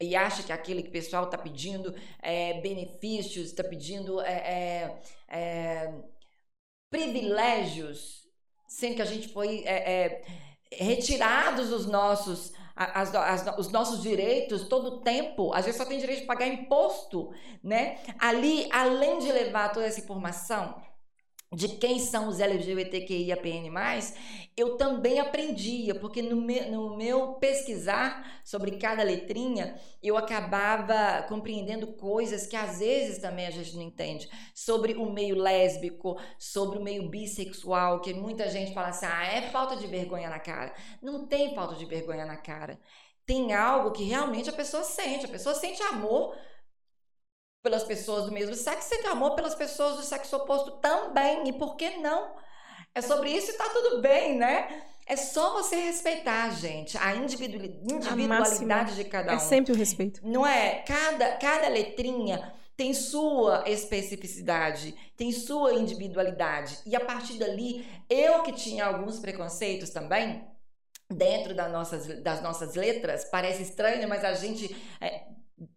Speaker 2: e acha que aquele que pessoal está pedindo é, benefícios, está pedindo é, é, é privilégios, sendo que a gente foi é, é, retirados os nossos, as, as, os nossos direitos todo o tempo. A gente só tem direito de pagar imposto, né? Ali, além de levar toda essa informação, de quem são os LGBTQIAPN+, eu também aprendia, porque no meu, no meu pesquisar sobre cada letrinha, eu acabava compreendendo coisas que às vezes também a gente não entende, sobre o meio lésbico, sobre o meio bissexual, que muita gente fala assim, ah, é falta de vergonha na cara. Não tem falta de vergonha na cara. Tem algo que realmente a pessoa sente, a pessoa sente amor pelas pessoas do mesmo sexo, você tem amor pelas pessoas do sexo oposto também. E por que não? É sobre isso e tá tudo bem, né? É só você respeitar, gente, a individualidade de cada é um.
Speaker 1: É sempre o respeito.
Speaker 2: Não é? Cada, cada letrinha tem sua especificidade, tem sua individualidade. E a partir dali, eu que tinha alguns preconceitos também, dentro das nossas, das nossas letras, parece estranho, mas a gente é,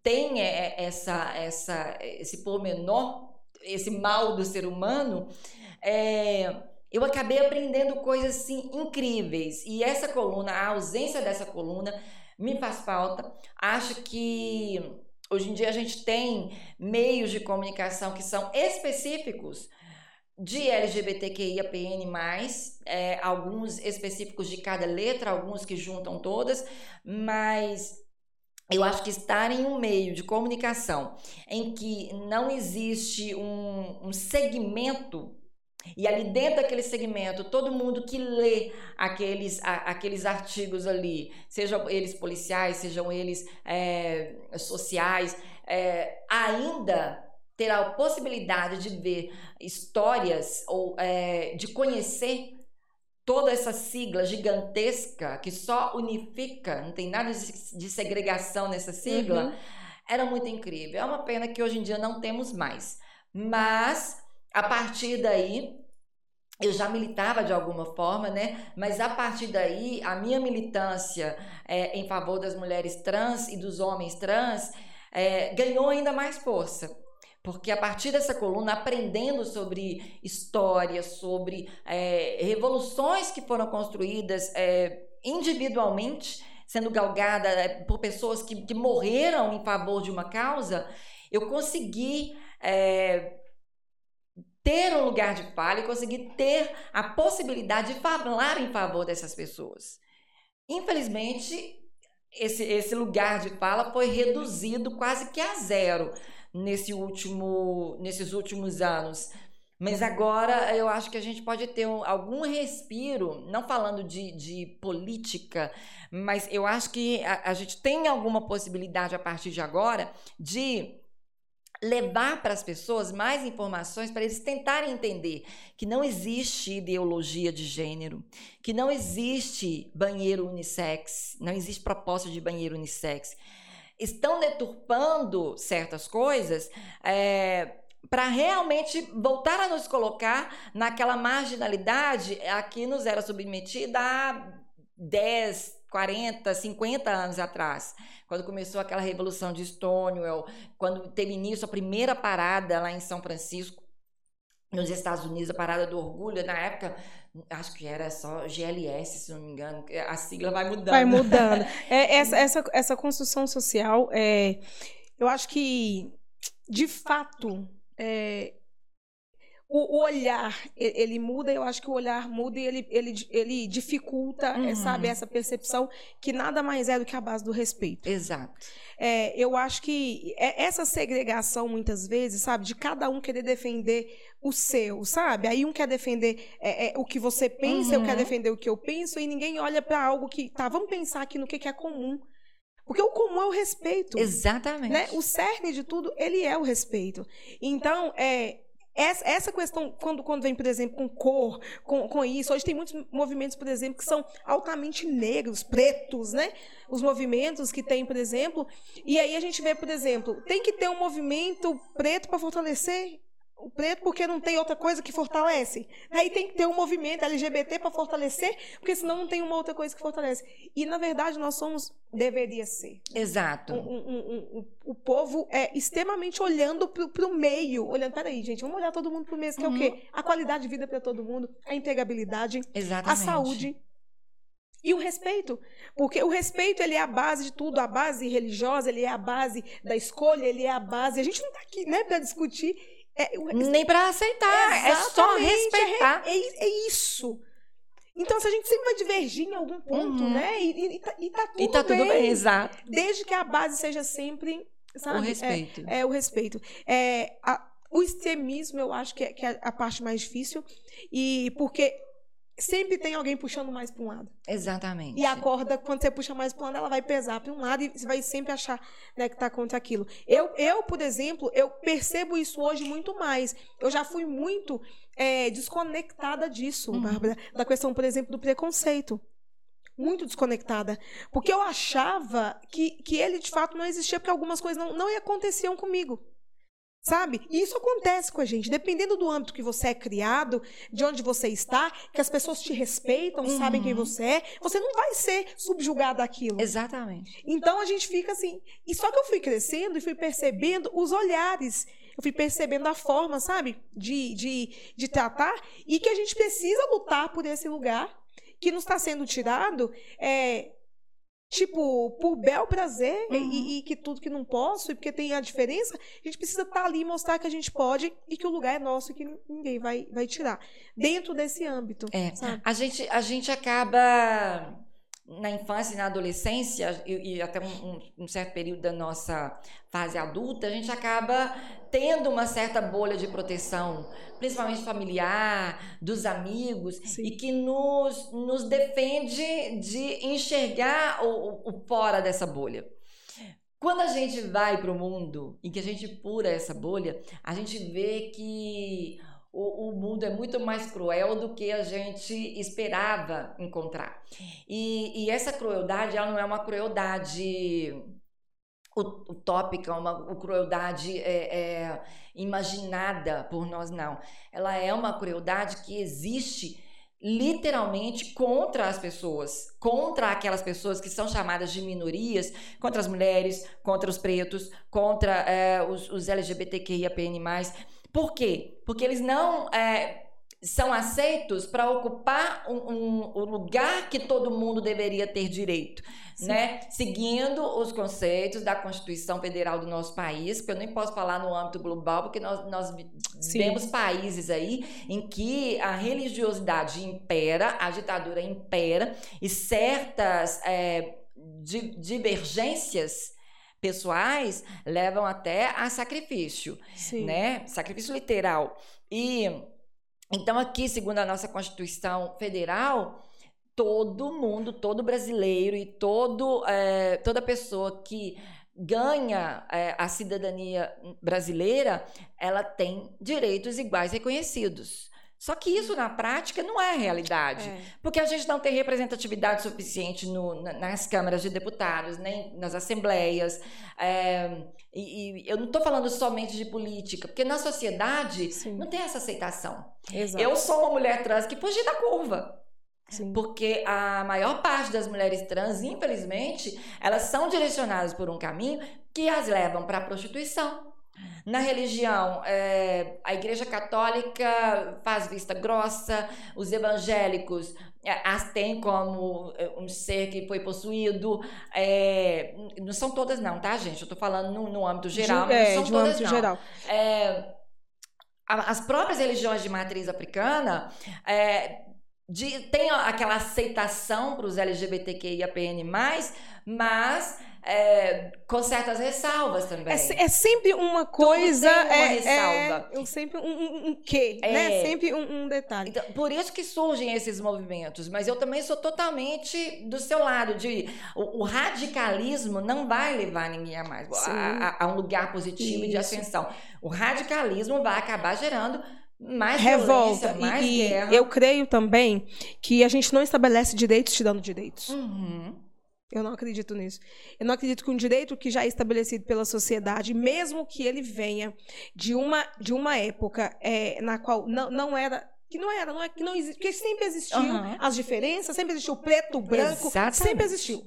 Speaker 2: tem é, é, essa, essa, esse pormenor, esse mal do ser humano, é, eu acabei aprendendo coisas assim, incríveis. E essa coluna, a ausência dessa coluna, me faz falta. Acho que hoje em dia a gente tem meios de comunicação que são específicos de LGBTQIAPN+, é, alguns específicos de cada letra, alguns que juntam todas, mas eu acho que estar em um meio de comunicação em que não existe um, um segmento e ali dentro daquele segmento, todo mundo que lê aqueles, a, aqueles artigos ali, sejam eles policiais, sejam eles é, sociais, é, ainda terá a possibilidade de ver histórias ou é, de conhecer toda essa sigla gigantesca que só unifica, não tem nada de, segregação nessa sigla, uhum. era muito incrível. É uma pena que hoje em dia não temos mais. Mas a partir daí eu já militava de alguma forma, né? Mas a partir daí, a minha militância é, em favor das mulheres trans e dos homens trans é, ganhou ainda mais força. Porque a partir dessa coluna, aprendendo sobre história, sobre é, revoluções que foram construídas é, individualmente, sendo galgada é, por pessoas que, que, morreram em favor de uma causa, eu consegui é, ter um lugar de fala e consegui ter a possibilidade de falar em favor dessas pessoas. Infelizmente, esse, esse lugar de fala foi reduzido quase que a zero nesse último, nesses últimos anos. Mas agora eu acho que a gente pode ter um, algum respiro, não falando de, de política, mas eu acho que a, a gente tem alguma possibilidade a partir de agora de levar para as pessoas mais informações para eles tentarem entender que não existe ideologia de gênero, que não existe banheiro unissex, não existe proposta de banheiro unissex estão deturpando certas coisas é, para realmente voltar a nos colocar naquela marginalidade a que nos era submetida há 10, 40, 50 anos atrás, quando começou aquela revolução de Stonewall, quando teve início a primeira parada lá em São Francisco, nos Estados Unidos, a parada do orgulho, na época, acho que era só GLS, se não me engano, a sigla vai mudando.
Speaker 1: Vai mudando. É, essa, essa, essa construção social, é, eu acho que, de fato, é, o, olhar ele muda, eu acho que o olhar muda e ele, ele, ele dificulta, uhum. sabe, essa percepção que nada mais é do que a base do respeito.
Speaker 2: Exato.
Speaker 1: É, eu acho que é, essa segregação, muitas vezes, sabe, de cada um querer defender o seu, sabe? Aí um quer defender é, é, o que você pensa, uhum. eu quero defender o que eu penso, e ninguém olha para algo que, tá, vamos pensar aqui no que, que é comum. Porque o comum é o respeito.
Speaker 2: Exatamente.
Speaker 1: Né? O cerne de tudo, ele é o respeito. Então, é, essa, essa questão, quando, quando vem, por exemplo, com cor, com, com isso, hoje tem muitos movimentos, por exemplo, que são altamente negros, pretos, né? Os movimentos que tem, por exemplo. E aí a gente vê, por exemplo, tem que ter um movimento preto para fortalecer o preto porque não tem outra coisa que fortalece. Aí tem que ter um movimento LGBT para fortalecer, porque senão não tem uma outra coisa que fortalece. E, na verdade, nós somos, deveria ser.
Speaker 2: Exato.
Speaker 1: Um, um, um, o povo é extremamente olhando para o meio. Olhando, peraí, gente, vamos olhar todo mundo para o meio, que uhum. é o quê? Uhum. A qualidade de vida para todo mundo, a integrabilidade,
Speaker 2: Exatamente.
Speaker 1: a saúde. E o respeito, porque o respeito ele é a base de tudo, a base religiosa, ele é a base da escolha, ele é a base. A gente não está aqui, né, para discutir
Speaker 2: é, Nem para aceitar, é só respeitar.
Speaker 1: É, é, é, isso. Então, se a gente sempre vai divergir em algum ponto, uhum. né? E, e, tá, e, tá, tudo
Speaker 2: e tá
Speaker 1: bem.
Speaker 2: tudo bem, exato.
Speaker 1: Desde que a base seja sempre. Sabe?
Speaker 2: O respeito.
Speaker 1: É, é o respeito. É, a, o extremismo, eu acho que é, que é a parte mais difícil. E porque sempre tem alguém puxando mais para um lado.
Speaker 2: Exatamente.
Speaker 1: E a corda, quando você puxa mais para um lado, ela vai pesar para um lado e você vai sempre achar né, que está contra aquilo. Eu, eu, por exemplo, eu percebo isso hoje muito mais. Eu já fui muito é, desconectada disso, uhum. Bárbara, da questão, por exemplo, do preconceito. Muito desconectada. Porque eu achava que, que ele, de fato, não existia, porque algumas coisas não, não aconteciam comigo. Sabe? E isso acontece com a gente. Dependendo do âmbito que você é criado, de onde você está, que as pessoas te respeitam, uhum. sabem quem você é, você não vai ser subjugado àquilo.
Speaker 2: Exatamente.
Speaker 1: Então a gente fica assim. E só que eu fui crescendo e fui percebendo os olhares. Eu fui percebendo a forma, sabe? De, de, de tratar. E que a gente precisa lutar por esse lugar que nos está sendo tirado. É, tipo, por bel prazer uhum. e, e, que tudo que não posso, e porque tem a diferença, a gente precisa estar tá ali e mostrar que a gente pode e que o lugar é nosso e que ninguém vai, vai tirar. Dentro desse âmbito.
Speaker 2: É. Sabe? A, gente, a gente acaba na infância e na adolescência, e, e até um, um, certo período da nossa fase adulta, a gente acaba tendo uma certa bolha de proteção, principalmente familiar, dos amigos, Sim. e que nos, nos defende de enxergar o, o fora dessa bolha. Quando a gente vai para o mundo e que a gente pura essa bolha, a gente vê que o, o, mundo é muito mais cruel do que a gente esperava encontrar. E, e essa crueldade, ela não é uma crueldade utópica, uma crueldade é, é, imaginada por nós, não. Ela é uma crueldade que existe literalmente contra as pessoas, contra aquelas pessoas que são chamadas de minorias, contra as mulheres, contra os pretos, contra é, os, os LGBTQIAPN+. Por quê? Porque eles não é, são aceitos para ocupar um, um, um, lugar que todo mundo deveria ter direito, Sim. né? Seguindo os conceitos da Constituição Federal do nosso país, porque eu nem posso falar no âmbito global, porque nós, nós vemos países aí em que a religiosidade impera, a ditadura impera e certas é, di divergências pessoais levam até a sacrifício, Sim. né? Sacrifício literal. E então aqui, segundo a nossa Constituição Federal, todo mundo, todo brasileiro e todo, é, toda pessoa que ganha é, a cidadania brasileira, ela tem direitos iguais reconhecidos. Só que isso na prática não é realidade, é. porque a gente não tem representatividade suficiente no, nas câmaras de deputados, nem nas assembleias. É, e, e, eu não estou falando somente de política, porque na sociedade Sim. não tem essa aceitação. Exato. Eu sou uma mulher trans que fugi da curva. Sim. Porque a maior parte das mulheres trans, infelizmente, elas são direcionadas por um caminho que as levam para a prostituição na religião, é, a Igreja Católica faz vista grossa, os evangélicos é, as têm como é, um ser que foi possuído. É, não são todas, não, tá, gente? Eu tô falando no, no âmbito geral,
Speaker 1: de,
Speaker 2: mas não
Speaker 1: são todas,
Speaker 2: âmbito
Speaker 1: não. geral.
Speaker 2: É, as próprias religiões de matriz africana é, de, tem aquela aceitação para os LGBTQIAPN+, mas é, com certas ressalvas também.
Speaker 1: É, é sempre uma coisa.
Speaker 2: Tudo tem uma
Speaker 1: é,
Speaker 2: ressalva.
Speaker 1: É, sempre um, um, um quê,
Speaker 2: É.
Speaker 1: né? Sempre um, um detalhe.
Speaker 2: Então, por isso que surgem esses movimentos, mas eu também sou totalmente do seu lado, de o, o radicalismo não vai levar ninguém a mais, a, a- a um lugar positivo e de
Speaker 1: Isso.
Speaker 2: ascensão. O radicalismo vai acabar gerando mais
Speaker 1: Revolta.
Speaker 2: mais
Speaker 1: E, e
Speaker 2: guerra.
Speaker 1: eu creio também que a gente não estabelece direitos te dando direitos.
Speaker 2: Uhum.
Speaker 1: Eu não acredito nisso. Eu não acredito que um direito que já é estabelecido pela sociedade, mesmo que ele venha de uma, de uma época é, na qual não, não era. Que não era, não é que não existe. Porque sempre existiu
Speaker 2: Aham.
Speaker 1: as diferenças, sempre existiu o preto, o branco,
Speaker 2: Exatamente.
Speaker 1: sempre existiu.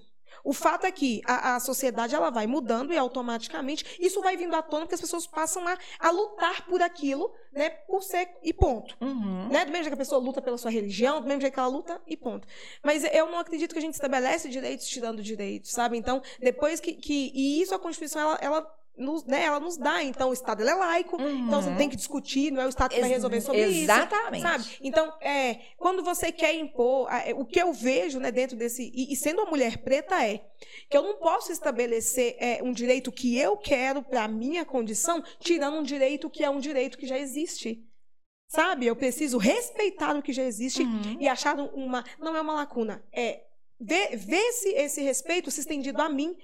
Speaker 1: O fato é que a, a sociedade ela vai mudando e automaticamente isso vai vindo à tona porque as pessoas passam a, a lutar por aquilo, né? Por ser e ponto.
Speaker 2: Uhum.
Speaker 1: Né? Do mesmo jeito que a pessoa luta pela sua religião, do mesmo jeito que ela luta e ponto. Mas eu não acredito que a gente estabelece direitos tirando direitos, sabe? Então, depois que. que e isso a Constituição, ela, ela, nos, né, ela nos dá. Então, o Estado é laico, então você
Speaker 2: Uhum.
Speaker 1: tem que discutir, não é o Estado que vai resolver sobre isso.
Speaker 2: Exatamente.
Speaker 1: Sabe? Então, é, quando você quer impor, é, o que eu vejo né, dentro desse. E, e sendo uma mulher preta é que eu não posso estabelecer é, um direito que eu quero para a minha condição, tirando um direito que é um direito que já existe. Sabe? Eu preciso respeitar o que já existe
Speaker 2: Uhum.
Speaker 1: e achar um- uma. Não é uma lacuna, é ver, ver se esse respeito se estendido a mim.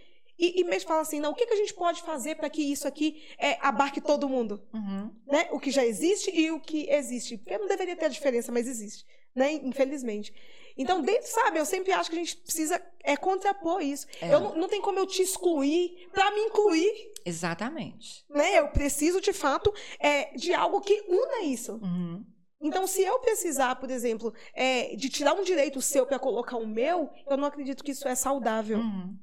Speaker 1: E, e mesmo falar assim, não, o que, que a gente pode fazer para que isso aqui é, abarque todo mundo?
Speaker 2: Uhum.
Speaker 1: né? O que já existe e o que existe. Porque não deveria ter a diferença, mas existe, né? Infelizmente. Então, dentro, sabe, eu sempre acho que a gente precisa é, contrapor isso.
Speaker 2: É.
Speaker 1: Eu não, não tem como eu te excluir para me incluir,
Speaker 2: Exatamente.
Speaker 1: né? Eu preciso, de fato, é, de algo que una isso.
Speaker 2: Uhum.
Speaker 1: Então, se eu precisar, por exemplo, é, de tirar um direito seu para colocar o meu, eu não acredito que isso é saudável.
Speaker 2: Uhum.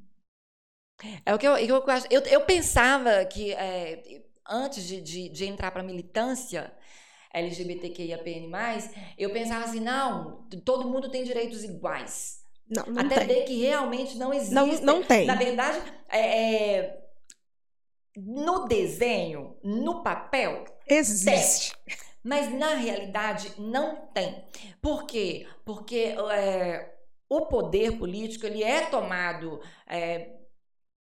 Speaker 2: É o que eu, eu, acho- eu, eu pensava que é, antes de, de, de entrar para militância LGBTQIAPN+, eu pensava assim, não, todo mundo tem direitos iguais.
Speaker 1: Não, não
Speaker 2: Até
Speaker 1: tem.
Speaker 2: ver que realmente não existe.
Speaker 1: Não, não tem.
Speaker 2: Na verdade, é, é, no desenho, no papel,
Speaker 1: Existe.
Speaker 2: mas na realidade não tem. Por quê? Porque é, o poder político ele é tomado é,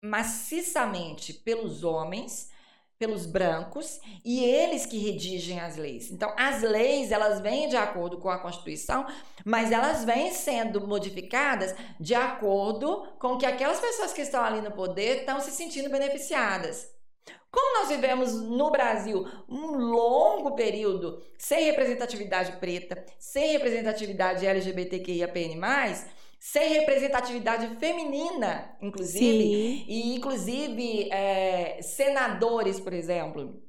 Speaker 2: maciçamente pelos homens, pelos brancos, e eles que redigem as leis. Então, as leis, elas vêm de acordo com a Constituição, mas elas vêm sendo modificadas de acordo com que aquelas pessoas que estão ali no poder estão se sentindo beneficiadas. Como nós vivemos no Brasil um longo período sem representatividade preta, sem representatividade LGBTQIAPN+, sem representatividade feminina, inclusive,
Speaker 1: Sim.
Speaker 2: e inclusive é, senadores, por exemplo.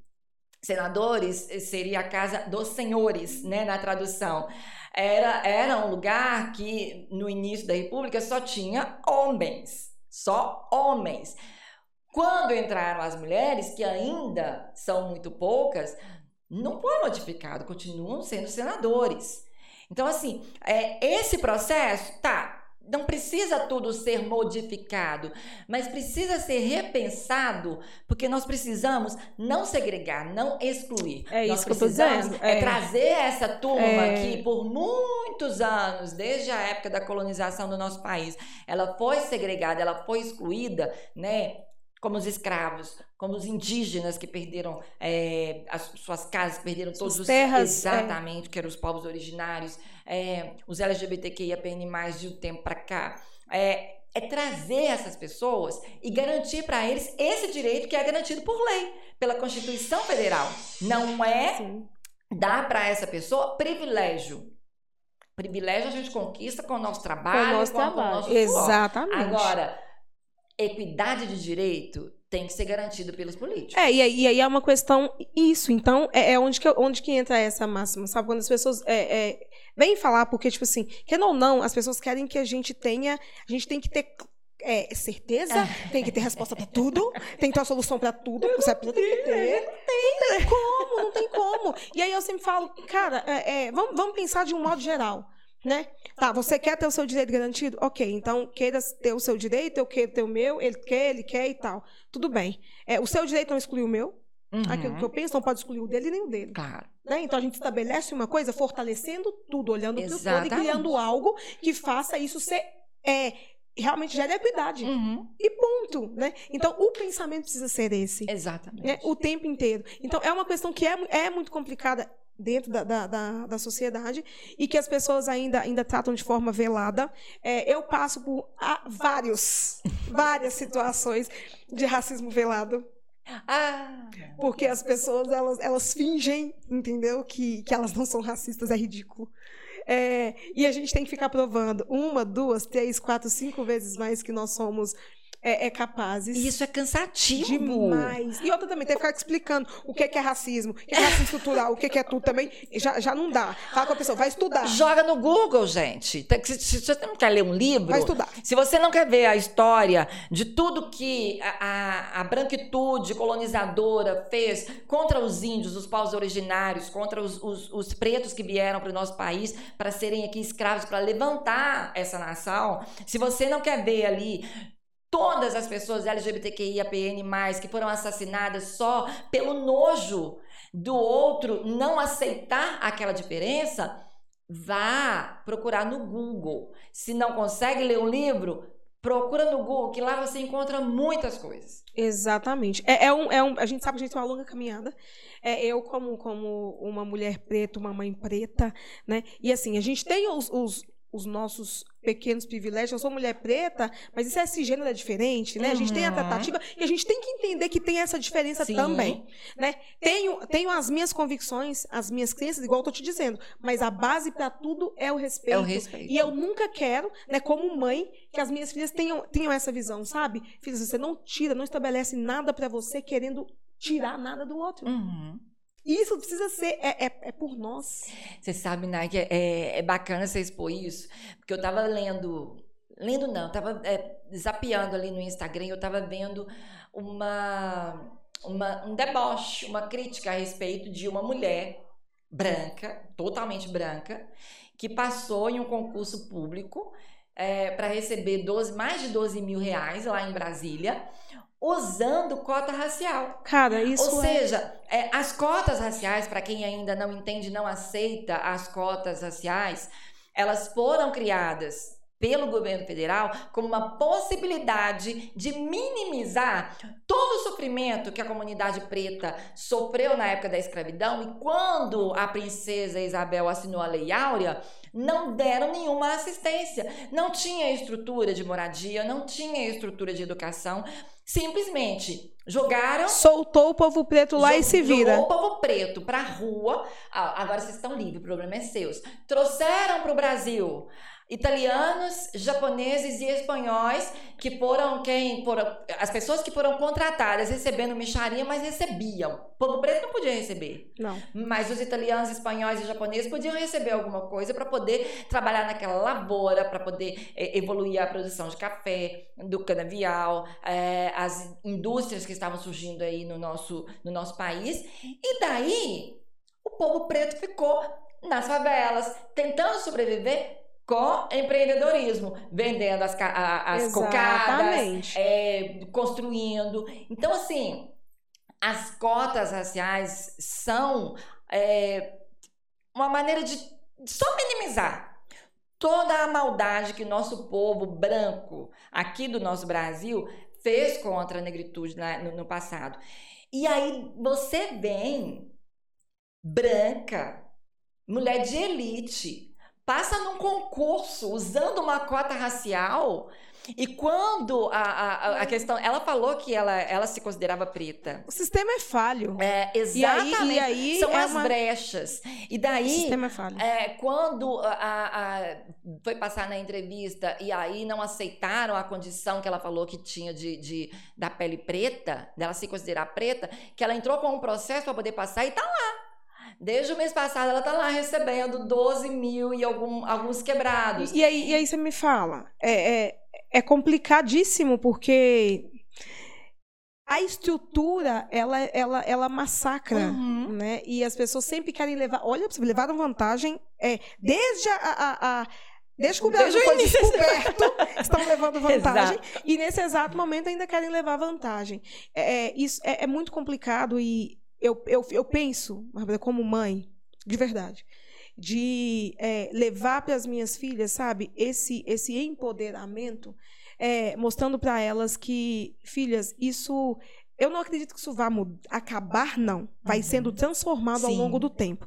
Speaker 2: Senadores eh, seria a casa dos senhores, né, na tradução. Era, era um lugar que no início da República só tinha homens, só homens. Quando entraram as mulheres, que ainda são muito poucas, não foi modificado, continuam sendo senadores. Então, assim, é, esse processo, tá, não precisa tudo ser modificado, mas precisa ser repensado, porque nós precisamos não segregar, não excluir.
Speaker 1: É
Speaker 2: nós
Speaker 1: isso que eu tô dizendo,
Speaker 2: é
Speaker 1: é.
Speaker 2: trazer essa turma
Speaker 1: É.
Speaker 2: que por muitos anos, desde a época da colonização do nosso país, ela foi segregada, ela foi excluída, né? Como os escravos, como os indígenas que perderam é, as suas casas, perderam todos
Speaker 1: Suas
Speaker 2: os
Speaker 1: terras, é.
Speaker 2: exatamente, que eram os povos originários, é, os LGBTQIAPN+, de um tempo para cá. É, é trazer essas pessoas e garantir para eles esse direito que é garantido por lei, pela Constituição Federal. Não é
Speaker 1: Sim.
Speaker 2: dar para essa pessoa privilégio. Privilégio a gente conquista com o nosso trabalho,
Speaker 1: Com o nosso
Speaker 2: com, com o
Speaker 1: trabalho.
Speaker 2: nosso suor.
Speaker 1: Exatamente.
Speaker 2: Agora, equidade de direito tem que ser garantido pelos políticos.
Speaker 1: É, e aí, e aí é uma questão. Isso, então, é, é onde, que, onde que entra essa máxima, sabe? Quando as pessoas é, é, vêm falar, porque, tipo assim, querendo ou não, as pessoas querem que a gente tenha. A gente tem que ter. é, certeza, tem que ter resposta pra tudo, tem que ter uma solução pra tudo, você precisa tem que ter. Não tem como, não tem como. E aí eu sempre falo, cara, é, é, vamos, vamos pensar de um modo geral. Né? Tá, você quer ter o seu direito garantido? Ok, então queira ter o seu direito, eu quero ter o meu, ele quer, ele quer e tal. Tudo bem. É, o seu direito não exclui o meu?
Speaker 2: Uhum.
Speaker 1: aquilo que eu penso, não pode excluir o dele nem o dele.
Speaker 2: Claro.
Speaker 1: né? Então a gente estabelece uma coisa fortalecendo tudo, olhando para o todo e criando algo que faça isso ser é, realmente gere equidade.
Speaker 2: Uhum.
Speaker 1: E ponto, né? Então o pensamento precisa ser esse.
Speaker 2: Exatamente.
Speaker 1: né? O tempo inteiro. Então é uma questão que é, é muito complicada dentro da, da, da, da sociedade e que as pessoas ainda, ainda tratam de forma velada. É, eu passo por ah, vários, várias situações de racismo velado.
Speaker 2: Ah,
Speaker 1: Porque as pessoas, elas, elas fingem, entendeu? Que, que elas não são racistas, é ridículo. É, e a gente tem que ficar provando uma, duas, três, quatro, cinco vezes mais que nós somos é, é capazes.
Speaker 2: e isso é cansativo.
Speaker 1: Demais. E outra também, tem que ficar explicando o que é, que é racismo, o que é racismo estrutural, o que é, que é tudo também. Já, já não dá. Fala com a pessoa, vai estudar.
Speaker 2: Joga no Google, gente. Se se você não quer ler um livro,
Speaker 1: Vai estudar.
Speaker 2: se você não quer ver a história de tudo que a, a, a branquitude colonizadora fez contra os índios, os povos originários, contra os, os, os pretos que vieram para o nosso país para serem aqui escravos, para levantar essa nação, se você não quer ver ali todas as pessoas LGBTQIAPN+, que foram assassinadas só pelo nojo do outro não aceitar aquela diferença, vá procurar no Google. Se não consegue ler um livro, procura no Google, que lá você encontra muitas coisas.
Speaker 1: Exatamente. É, é um, é um, a gente sabe que a gente tem uma longa caminhada. É, eu, como, como uma mulher preta, uma mãe preta, né? E assim, a gente tem os, os, os nossos pequenos privilégios. Eu sou mulher preta, mas isso é esse gênero é diferente, né? A gente tem a
Speaker 2: Uhum.
Speaker 1: tratativa e a gente tem que entender que tem essa diferença
Speaker 2: Sim.
Speaker 1: também, né? Tenho, tenho as minhas convicções, as minhas crenças, igual eu tô te dizendo, mas a base para tudo é o respeito.
Speaker 2: É o respeito.
Speaker 1: E eu nunca quero, né, como mãe, que as minhas filhas tenham, tenham essa visão, sabe? Filhas, você não tira, não estabelece nada para você querendo tirar nada do outro.
Speaker 2: Uhum.
Speaker 1: E isso precisa ser, é, é, é por nós.
Speaker 2: Você sabe, né, que é, é bacana você expor isso, porque eu tava lendo, lendo não, tava é, zapeando ali no Instagram, eu tava vendo uma, uma, um deboche, uma crítica a respeito de uma mulher branca, totalmente branca, que passou em um concurso público para receber 12, mais de 12 mil reais lá em Brasília, usando cota racial.
Speaker 1: Cara, isso
Speaker 2: Ou
Speaker 1: é...
Speaker 2: seja, é, as cotas raciais, para quem ainda não entende, não aceita as cotas raciais, elas foram criadas pelo governo federal como uma possibilidade de minimizar todo o sofrimento que a comunidade preta sofreu na época da escravidão e quando a princesa Isabel assinou a Lei Áurea, não deram nenhuma assistência, não tinha estrutura de moradia, não tinha estrutura de educação, simplesmente jogaram
Speaker 1: Soltou o povo preto lá e se vira.
Speaker 2: Jogou o povo preto pra rua. Ah, agora vocês estão livres, o problema é seu. Trouxeram pro Brasil italianos, japoneses e espanhóis que foram quem foram as pessoas que foram contratadas recebendo micharia, mas recebiam. O povo preto não podia receber.
Speaker 1: Não.
Speaker 2: Mas os italianos, espanhóis e japoneses podiam receber alguma coisa para poder trabalhar naquela lavoura, para poder eh, evoluir a produção de café, do canavial, eh, as indústrias que estavam surgindo aí no nosso, no nosso país. E daí, o povo preto ficou nas favelas, tentando sobreviver com empreendedorismo, vendendo as, a- as cocadas, é, construindo. Então, assim, as cotas raciais são é, uma maneira de só minimizar toda a maldade que nosso povo branco aqui do nosso Brasil fez contra a negritude na- no, no passado. E aí você vem branca, mulher de elite, passa num concurso usando uma cota racial. E quando a, a, a questão. Ela falou que ela, ela se considerava preta.
Speaker 1: O sistema é falho.
Speaker 2: É,
Speaker 1: E aí,
Speaker 2: exatamente.
Speaker 1: e aí
Speaker 2: São
Speaker 1: é
Speaker 2: as
Speaker 1: uma-
Speaker 2: brechas. E
Speaker 1: O
Speaker 2: daí.
Speaker 1: sistema é falho.
Speaker 2: É, quando a- foi passar na entrevista e aí não aceitaram a condição que ela falou que tinha de, de- da pele preta, dela se considerar preta, que ela entrou com um processo para poder passar e tá lá. Desde o mês passado ela tá lá recebendo 12 mil e algum- alguns quebrados.
Speaker 1: E, aí, e aí você me fala, é, é, é complicadíssimo porque a estrutura ela, ela, ela massacra,
Speaker 2: Uhum.
Speaker 1: né? E as pessoas sempre querem levar, olha, levaram vantagem é, desde a, a- a- desde que o Brasil foi descoberto, estão levando vantagem e nesse exato momento ainda querem levar vantagem. É, é, isso é, é muito complicado e eu, eu, eu penso, como mãe, de verdade, de é, levar para as minhas filhas, sabe, esse, esse empoderamento, é, mostrando para elas que, filhas, isso. Eu não acredito que isso vá acabar, não. Vai uhum. sendo transformado Sim. ao longo do tempo.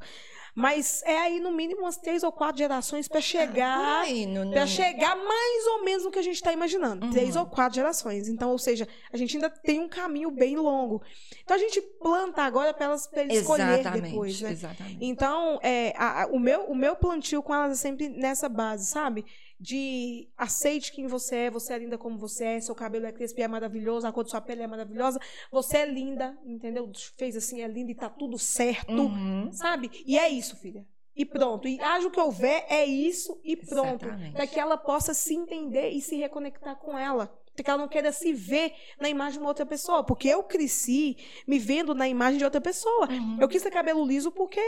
Speaker 1: Mas é aí, no mínimo, umas três ou quatro gerações para chegar. Para chegar mais ou menos no que a gente está imaginando. Uhum. Três ou quatro gerações. Então, ou seja, a gente ainda tem um caminho bem longo. Então a gente planta agora para elas pra escolher depois. Né? Exatamente. Então, é, a, a, o, meu, o meu plantio com elas é sempre nessa base, sabe? De aceite quem você é, você é linda como você é, seu cabelo é crespo e é maravilhoso, a cor de sua pele é maravilhosa, você é linda, entendeu? Fez assim, é linda e tá tudo certo, uhum. sabe? E é isso, filha. E pronto. E haja o que houver, é isso e pronto. Para que ela possa se entender e se reconectar com ela. Que ela não queira se ver na imagem de uma outra pessoa. Porque eu cresci me vendo na imagem de outra pessoa. Uhum. Eu quis ter cabelo liso porque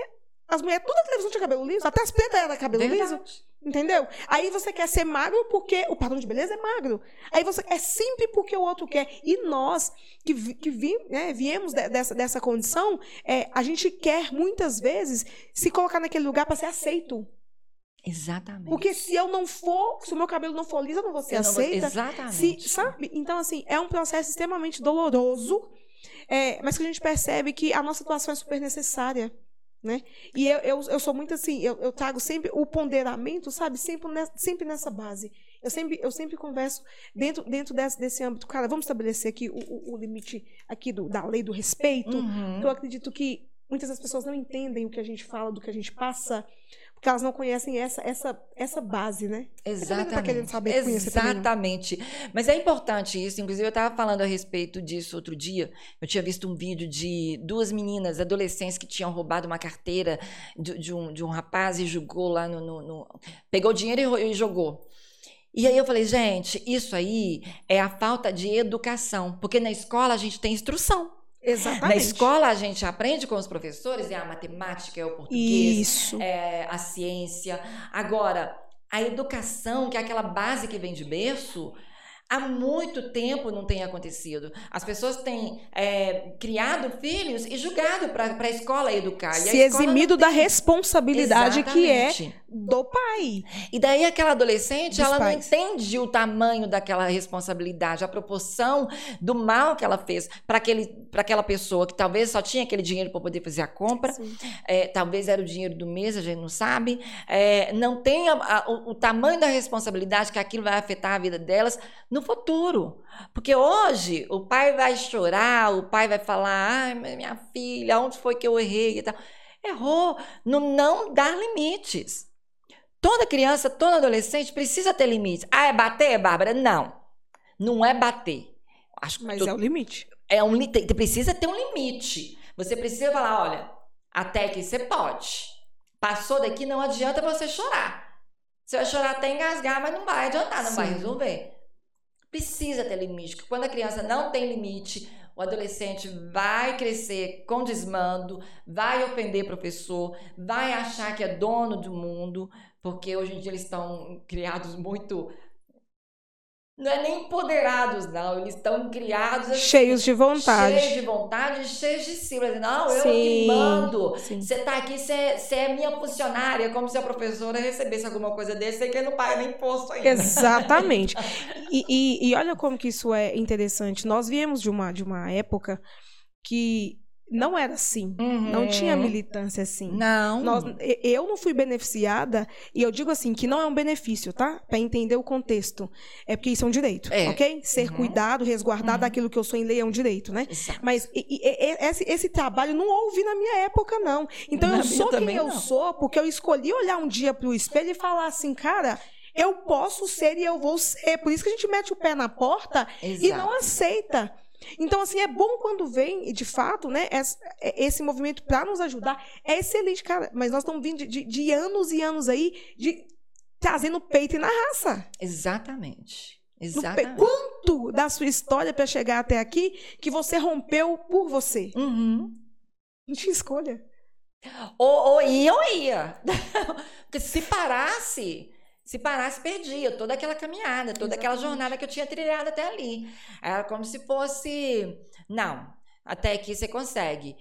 Speaker 1: as mulheres, toda a televisão tinha cabelo liso, até as pretas eram cabelo Verdade. liso. Entendeu? Aí você quer ser magro porque o padrão de beleza é magro. Aí você é sempre porque o outro quer. E nós que, que vi, né, viemos de, dessa, dessa condição, é, a gente quer muitas vezes se colocar naquele lugar para ser aceito.
Speaker 2: Exatamente.
Speaker 1: Porque se eu não for, se o meu cabelo não for liso, eu não vou ser eu aceita.
Speaker 2: Vou, exatamente.
Speaker 1: Se, sabe? Então, assim, é um processo extremamente doloroso, é, mas que a gente percebe que a nossa atuação é super necessária. Né? E eu, eu, eu sou muito assim, eu, eu trago sempre o ponderamento, sabe? Sempre, nessa, sempre nessa base. Eu sempre, eu sempre converso dentro, dentro desse, desse âmbito. Cara, vamos estabelecer aqui o, o, o limite aqui do, da lei do respeito. Uhum. Eu acredito que muitas das pessoas não entendem o que a gente fala, do que a gente passa porque elas não conhecem essa, essa, essa base, né?
Speaker 2: Exatamente. Tá querendo saber Exatamente. Mas é importante isso. Inclusive, eu estava falando a respeito disso outro dia. Eu tinha visto um vídeo de duas meninas, adolescentes, que tinham roubado uma carteira de, de um, de um rapaz e jogou lá no. no, no... Pegou o dinheiro e, e jogou. E aí eu falei, gente, isso aí é a falta de educação, porque na escola a gente tem instrução.
Speaker 1: Exatamente.
Speaker 2: Na escola a gente aprende com os professores, é a matemática, é o português, Isso. é a ciência. Agora, a educação, que é aquela base que vem de berço, há muito tempo não tem acontecido. As pessoas têm é, criado filhos e julgado para a escola educar.
Speaker 1: Se eximido da responsabilidade Exatamente. que é do pai.
Speaker 2: E daí aquela adolescente, Dos ela pais. não entende o tamanho daquela responsabilidade, a proporção do mal que ela fez para aquela pessoa que talvez só tinha aquele dinheiro para poder fazer a compra, é, talvez era o dinheiro do mês, a gente não sabe, é, não tem a, a, o, o tamanho da responsabilidade que aquilo vai afetar a vida delas no futuro. Porque hoje o pai vai chorar, o pai vai falar: ai, minha filha, onde foi que eu errei e tal. Errou no não dar limites. Toda criança, todo adolescente precisa ter limites. Ah, é bater, Bárbara? Não. Não é bater.
Speaker 1: Acho que Mas tu, é o limite.
Speaker 2: É um, precisa ter um limite. Você precisa falar: olha, até que você pode. Passou daqui, não adianta você chorar. Você vai chorar até engasgar, mas não vai adiantar, não Sim. vai resolver. Precisa ter limite. Quando a criança não tem limite, o adolescente vai crescer com desmando, vai ofender professor, vai achar que é dono do mundo, porque hoje em dia eles estão criados muito não é nem empoderados, não. Eles estão criados assim,
Speaker 1: cheios de vontade.
Speaker 2: Cheios de vontade, cheios de si. Não, eu sim, que mando. Você está aqui, você é minha funcionária, como se a professora recebesse alguma coisa desse, sem que não paga nem imposto ainda.
Speaker 1: Exatamente. e, e, e olha como que isso é interessante. Nós viemos de uma, de uma época que não era assim. Uhum. Não tinha militância assim.
Speaker 2: Não.
Speaker 1: Nós, eu não fui beneficiada, e eu digo assim, que não é um benefício, tá? Para entender o contexto. É porque isso é um direito, é. ok? Ser uhum. cuidado, resguardado uhum. daquilo que eu sou em lei é um direito, né? Exato. Mas e, e, esse, esse, trabalho não houve na minha época, não. Então na eu sou quem eu sou, porque eu escolhi olhar um dia para o espelho e falar assim, cara. Eu posso ser e eu vou ser. Por isso que a gente mete o pé na porta Exato. e não aceita. Então, assim, é bom quando vem, de fato, né, esse movimento para nos ajudar. É excelente, cara. Mas nós estamos vindo de, de, de, anos e anos aí de trazendo peito e na raça.
Speaker 2: Exatamente. Exatamente.
Speaker 1: Quanto da sua história para chegar até aqui que você rompeu por você?
Speaker 2: Uhum.
Speaker 1: Não tinha escolha.
Speaker 2: Ou, ou ia ou ia. Porque se parasse, se parasse, perdia toda aquela caminhada, toda Exatamente. aquela jornada que eu tinha trilhado até ali. Era como se fosse, não, até aqui você consegue.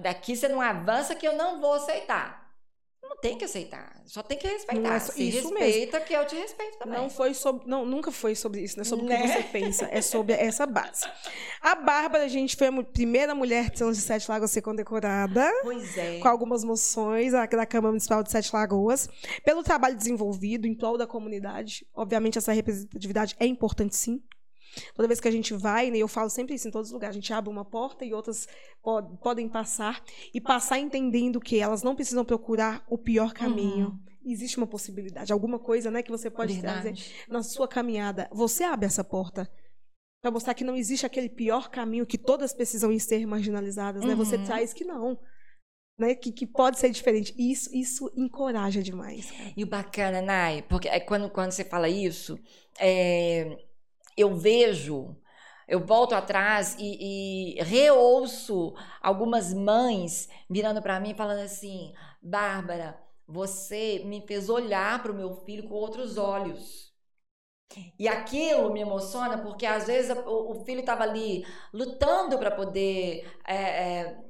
Speaker 2: Daqui você não avança que eu não vou aceitar. Tem que aceitar, só tem que respeitar.
Speaker 1: é
Speaker 2: Se
Speaker 1: isso
Speaker 2: respeita, mesmo. que eu te respeito também.
Speaker 1: Não foi sobre, não, nunca foi sobre isso, não é sobre né? o que né? você pensa, é sobre essa base. A Bárbara, a gente foi a primeira mulher de de Sete Lagoas a ser condecorada.
Speaker 2: Pois é.
Speaker 1: Com algumas moções da Câmara Municipal de Sete Lagoas, pelo trabalho desenvolvido em prol da comunidade. Obviamente essa representatividade é importante sim. Toda vez que a gente vai, né, eu falo sempre isso em todos os lugares, a gente abre uma porta e outras pod podem passar e passar entendendo que elas não precisam procurar o pior caminho. Uhum. Existe uma possibilidade, alguma coisa, né, que você pode Verdade. trazer na sua caminhada. Você abre essa porta para mostrar que não existe aquele pior caminho que todas precisam ser marginalizadas, né? Você uhum. traz que não. Né, que, que, pode ser diferente. Isso, isso encoraja demais. Cara.
Speaker 2: E o bacana, Nai, porque é quando, quando você fala isso, é, eu vejo, eu volto atrás e, e reouço algumas mães virando para mim falando assim: Bárbara, você me fez olhar para o meu filho com outros olhos. E aquilo me emociona porque às vezes o, filho estava ali lutando para poder é, é,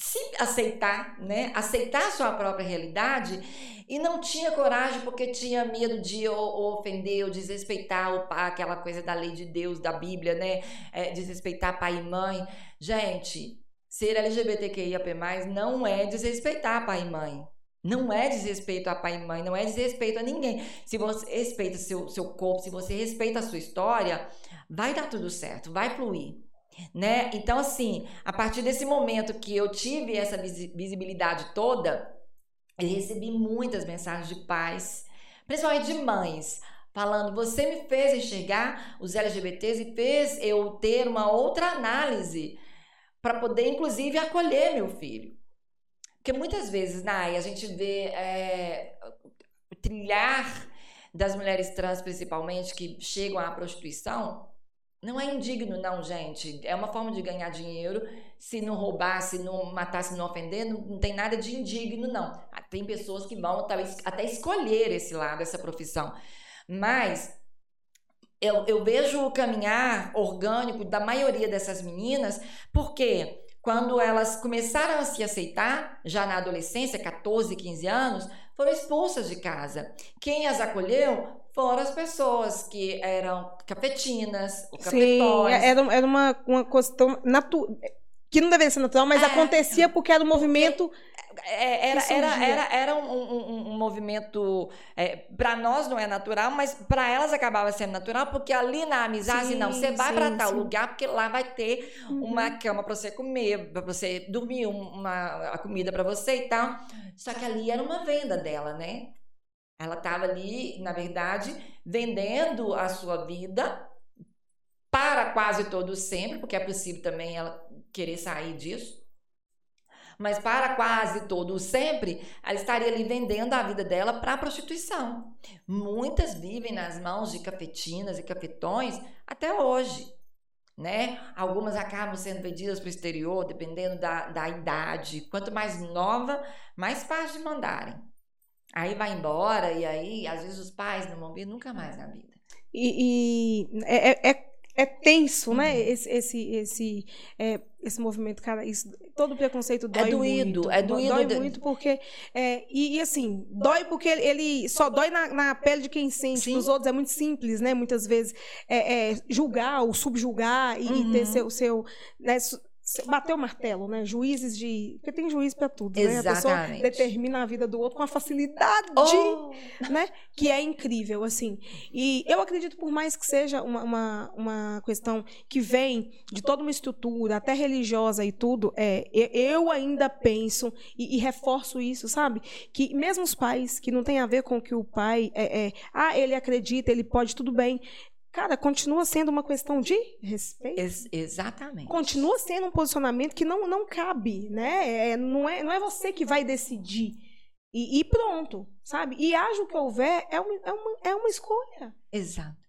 Speaker 2: se aceitar, né? Aceitar a sua própria realidade e não tinha coragem porque tinha medo de ou, ofender ou desrespeitar o pai, aquela coisa da lei de Deus, da Bíblia, né? É, desrespeitar pai e mãe. Gente, ser LGBTQIAP+, não é desrespeitar pai e mãe. Não é desrespeito a pai e mãe, não é desrespeito a ninguém. Se você respeita seu, seu corpo, se você respeita a sua história, vai dar tudo certo, vai fluir né? Então, assim, a partir desse momento que eu tive essa visibilidade toda, eu recebi muitas mensagens de pais, principalmente de mães, falando: você me fez enxergar os LGBTs e fez eu ter uma outra análise para poder, inclusive, acolher meu filho. Porque muitas vezes, Nai, a gente vê é, trilhar das mulheres trans, principalmente, que chegam à prostituição, não é indigno, não, gente. É uma forma de ganhar dinheiro. Se não roubar, se não matar, se não ofender, não, não tem nada de indigno, não. Ah, tem pessoas que vão talvez até escolher esse lado, essa profissão. Mas eu, eu vejo o caminhar orgânico da maioria dessas meninas, porque quando elas começaram a se aceitar, já na adolescência, 14, 15 anos, foram expulsas de casa. Quem as acolheu Fora as pessoas que eram cafetinas, cafetões.
Speaker 1: Sim, era, era uma, uma questão natural. Que não deveria ser natural, mas é, acontecia porque era um movimento.
Speaker 2: É, era, era, era, era um, um, um movimento. É, para nós não é natural, mas para elas acabava sendo natural, porque ali na amizade, sim, não, você vai para tal sim. lugar, porque lá vai ter uhum. uma cama para você comer, para você dormir, uma, a comida para você e tal. Só que ali era uma venda dela, né? Ela estava ali, na verdade, vendendo a sua vida para quase todos sempre, porque é possível também ela querer sair disso. Mas para quase todos sempre, ela estaria ali vendendo a vida dela para a prostituição. Muitas vivem nas mãos de cafetinas e cafetões até hoje. Né? Algumas acabam sendo vendidas para o exterior, dependendo da, da idade. Quanto mais nova, mais fácil de mandarem. Aí vai embora, e aí, às vezes, os pais não vão ver nunca mais na vida.
Speaker 1: E, e é, é, é, tenso, né? Uhum. Esse, esse, esse, é, esse movimento, cara. Isso, todo preconceito dói
Speaker 2: é doído,
Speaker 1: muito.
Speaker 2: É doído.
Speaker 1: Dói muito porque. É, e, e, assim, dói porque ele, ele só dói na, na, pele de quem sente. Sim. Nos outros é muito simples, né? Muitas vezes é, é julgar ou subjugar e, uhum. ter seu. seu né? Bateu o martelo, né? Juízes de. Porque tem juiz para tudo,
Speaker 2: Exatamente.
Speaker 1: né? A pessoa determina a vida do outro com a facilidade, oh. né? Que é incrível, assim. E eu acredito, por mais que seja uma, uma, uma questão que vem de toda uma estrutura, até religiosa e tudo, é, eu ainda penso e, e reforço isso, sabe? Que mesmo os pais, que não tem a ver com o que o pai é, é ah, ele acredita, ele pode, tudo bem. Cara, continua sendo uma questão de respeito.
Speaker 2: Ex exatamente.
Speaker 1: Continua sendo um posicionamento que não, não cabe, né? É, não, é, não é você que vai decidir. E, e pronto, sabe? E haja o que houver, é uma, é uma, é uma escolha.
Speaker 2: Exato.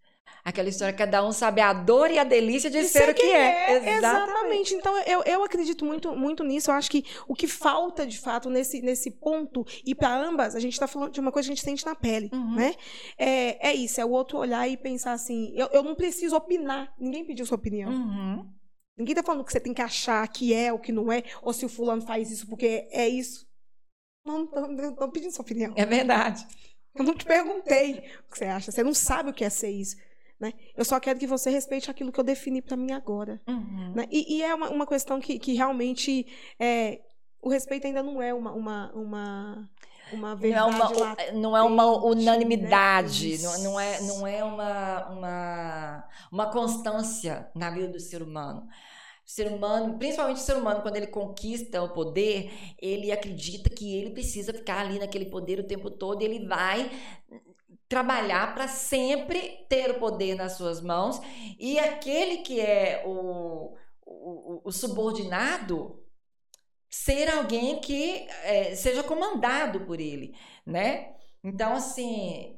Speaker 2: Aquela história, cada um sabe a dor e a delícia de ser o que é.
Speaker 1: é. Exatamente. Exatamente. Então, eu, eu acredito muito, muito nisso. Eu acho que o que falta, de fato, nesse, nesse ponto, e para ambas, a gente está falando de uma coisa que a gente sente na pele, uhum. né? É, é isso, é o outro olhar e pensar assim, eu, eu não preciso opinar. Ninguém pediu sua opinião.
Speaker 2: Uhum.
Speaker 1: Ninguém tá falando que você tem que achar que é ou que não é, ou se o fulano faz isso porque é isso. Não, não tô pedindo sua opinião.
Speaker 2: É verdade.
Speaker 1: Eu não te perguntei o que você acha. Você não sabe o que é ser isso. Né? Eu só quero que você respeite aquilo que eu defini para mim agora.
Speaker 2: Uhum.
Speaker 1: Né? E, e, é uma, uma questão que, que realmente é, o respeito ainda não é uma, uma, uma, uma verdade.
Speaker 2: Não é uma,
Speaker 1: latente,
Speaker 2: não é uma unanimidade,
Speaker 1: né?
Speaker 2: não, não, é, não é uma, uma, uma constância na vida do ser humano. O ser humano, principalmente o ser humano, quando ele conquista o poder, ele acredita que ele precisa ficar ali naquele poder o tempo todo e ele vai trabalhar para sempre ter o poder nas suas mãos e aquele que é o, o, o subordinado ser alguém que é, seja comandado por ele, né? Então, assim,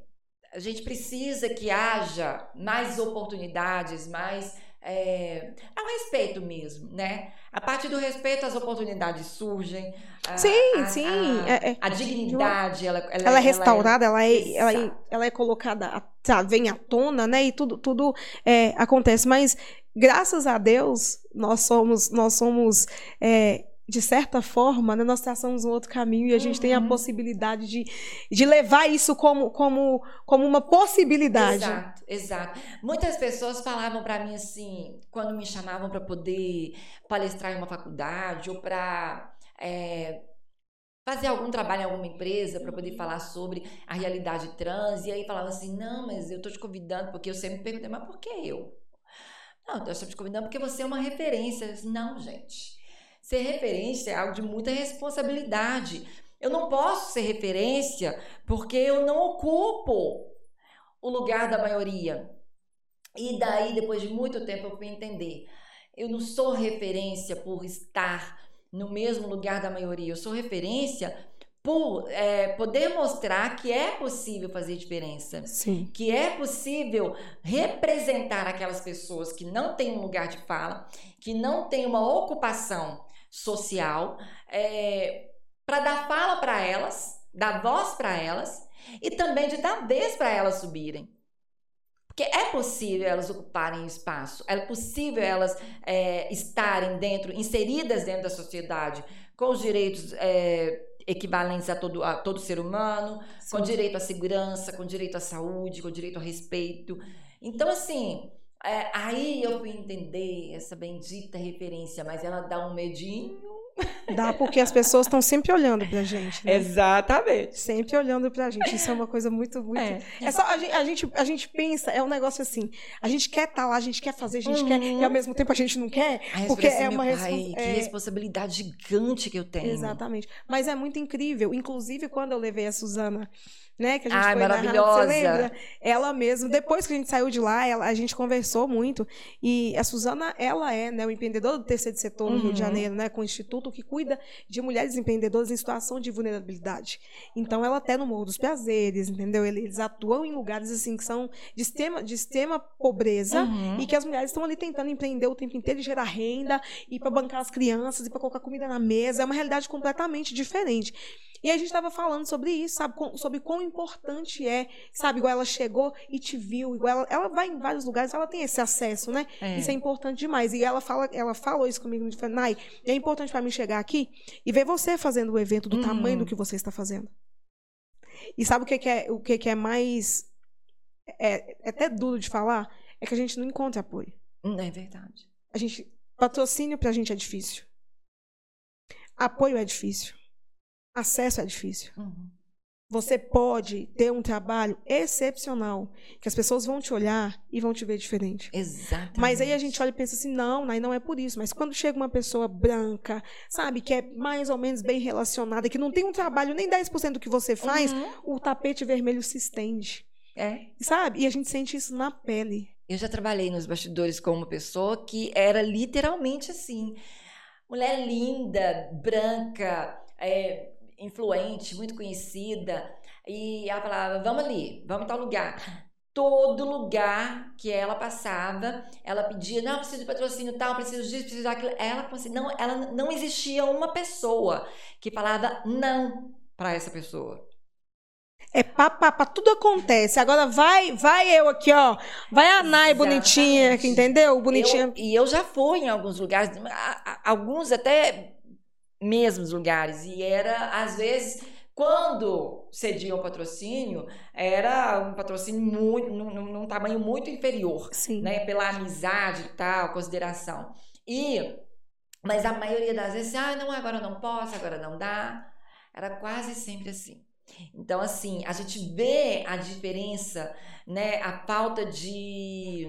Speaker 2: a gente precisa que haja mais oportunidades, mais é, é um respeito mesmo, né? A partir do respeito, as oportunidades surgem. A,
Speaker 1: sim,
Speaker 2: a,
Speaker 1: sim.
Speaker 2: A,
Speaker 1: é, é,
Speaker 2: a dignidade, ela, ela,
Speaker 1: ela é restaurada, ela é, ela é, ela é colocada, tá, vem à tona, né? E tudo, tudo é, acontece. Mas graças a Deus, nós somos, nós somos é, de certa forma, né, nós traçamos um outro caminho e a gente tem a
Speaker 2: Uhum.
Speaker 1: possibilidade de, de levar isso como, como, como uma possibilidade.
Speaker 2: Exato, exato. Muitas pessoas falavam para mim assim, quando me chamavam para poder palestrar em uma faculdade ou para fazer algum trabalho em alguma empresa para poder falar sobre a realidade trans, e aí falavam assim: não, mas eu tô te convidando, porque eu sempre me perguntei, mas por que eu? Não, eu estou te convidando porque você é uma referência. Eu disse, Não, gente. Ser referência é algo de muita responsabilidade. Eu não posso ser referência porque eu não ocupo o lugar da maioria. E daí, depois de muito tempo, eu fui entender. Eu não sou referência por estar no mesmo lugar da maioria. Eu sou referência por é, poder mostrar que é possível fazer diferença
Speaker 1: Sim.
Speaker 2: que é possível representar aquelas pessoas que não têm um lugar de fala, que não têm uma ocupação social, para dar fala para elas, dar voz para elas e também de dar vez para elas subirem. Porque é possível elas ocuparem espaço, é possível elas é, estarem dentro, inseridas dentro da sociedade, com os direitos é, equivalentes a todo, a todo ser humano, com direito à segurança, com direito à saúde, com direito ao respeito. Então, assim, é, aí eu fui entender essa bendita referência, mas ela dá um medinho.
Speaker 1: Dá porque as pessoas estão sempre olhando pra gente. Né?
Speaker 2: Exatamente.
Speaker 1: Sempre olhando pra gente. Isso é uma coisa muito, muito.
Speaker 2: É.
Speaker 1: É só a gente, a gente, a gente pensa, é um negócio assim. A gente quer estar lá, a gente quer fazer, a gente
Speaker 2: Uhum.
Speaker 1: quer, e ao mesmo tempo a gente não quer, porque é uma
Speaker 2: pai,
Speaker 1: respons-
Speaker 2: que
Speaker 1: é-
Speaker 2: responsabilidade gigante que eu tenho.
Speaker 1: Exatamente. Mas é muito incrível. Inclusive, quando eu levei a Suzana, né, que a gente
Speaker 2: Ai,
Speaker 1: foi na rádio,
Speaker 2: maravilhosa.
Speaker 1: você lembra? Ela mesma, depois que a gente saiu de lá, ela- a gente conversou muito. E a Suzana, ela é, né, o empreendedor do terceiro setor no Rio de
Speaker 2: Uhum.
Speaker 1: Janeiro, né, com o instituto que cuida de mulheres empreendedoras em situação de vulnerabilidade. Então, ela até no Morro dos Prazeres, entendeu? Eles atuam em lugares assim que são de extrema, de extrema pobreza.
Speaker 2: Uhum.
Speaker 1: E que as mulheres estão ali tentando empreender o tempo inteiro e gerar renda, e para bancar as crianças, e para colocar comida na mesa. É uma realidade completamente diferente. E a gente estava falando sobre isso, sabe? Com- sobre quão importante é, sabe? Igual ela chegou e te viu, igual ela, ela vai em vários lugares, ela tem esse acesso, né?
Speaker 2: É.
Speaker 1: Isso é importante demais. E ela fala, ela falou isso comigo, de Nai, é importante para mim chegar aqui e ver você fazendo o evento do
Speaker 2: Uhum.
Speaker 1: tamanho do que você está fazendo. E sabe o que, que é o que, que é mais é, é até duro de falar? É que a gente não encontra apoio.
Speaker 2: Hum, É verdade.
Speaker 1: A gente patrocínio pra gente é difícil. Apoio é difícil. Acesso é difícil.
Speaker 2: Uhum.
Speaker 1: Você pode ter um trabalho excepcional, que as pessoas vão te olhar e vão te ver diferente.
Speaker 2: Exatamente.
Speaker 1: Mas aí a gente olha e pensa assim, não, aí não é por isso. Mas quando chega uma pessoa branca, sabe, que é mais ou menos bem relacionada, que não tem um trabalho nem 10% do que você faz,
Speaker 2: Uhum.
Speaker 1: o tapete vermelho se estende.
Speaker 2: É.
Speaker 1: Sabe? E a gente sente isso na pele.
Speaker 2: Eu já trabalhei nos bastidores com uma pessoa que era literalmente assim. Mulher linda, branca, é, influente, muito conhecida. E ela falava, vamos ali, vamos em tal lugar. Todo lugar que ela passava, ela pedia, não, preciso de patrocínio tal, preciso disso, preciso daquilo. Ela, não, ela não existia uma pessoa que falava não para essa pessoa.
Speaker 1: É papapá, tudo acontece. Agora vai, vai eu aqui, ó. Vai a Nai bonitinha, que entendeu? Bonitinha.
Speaker 2: Eu- e eu já fui em alguns lugares, alguns até mesmos lugares, e era, às vezes, quando cediam patrocínio, era um patrocínio muito, num, num- tamanho muito inferior,
Speaker 1: Sim.
Speaker 2: né? Pela amizade e tal, consideração. E, mas a maioria das vezes, ah, não, agora não posso, agora não dá. Era quase sempre assim. Então, assim, a gente vê a diferença, né? A falta de,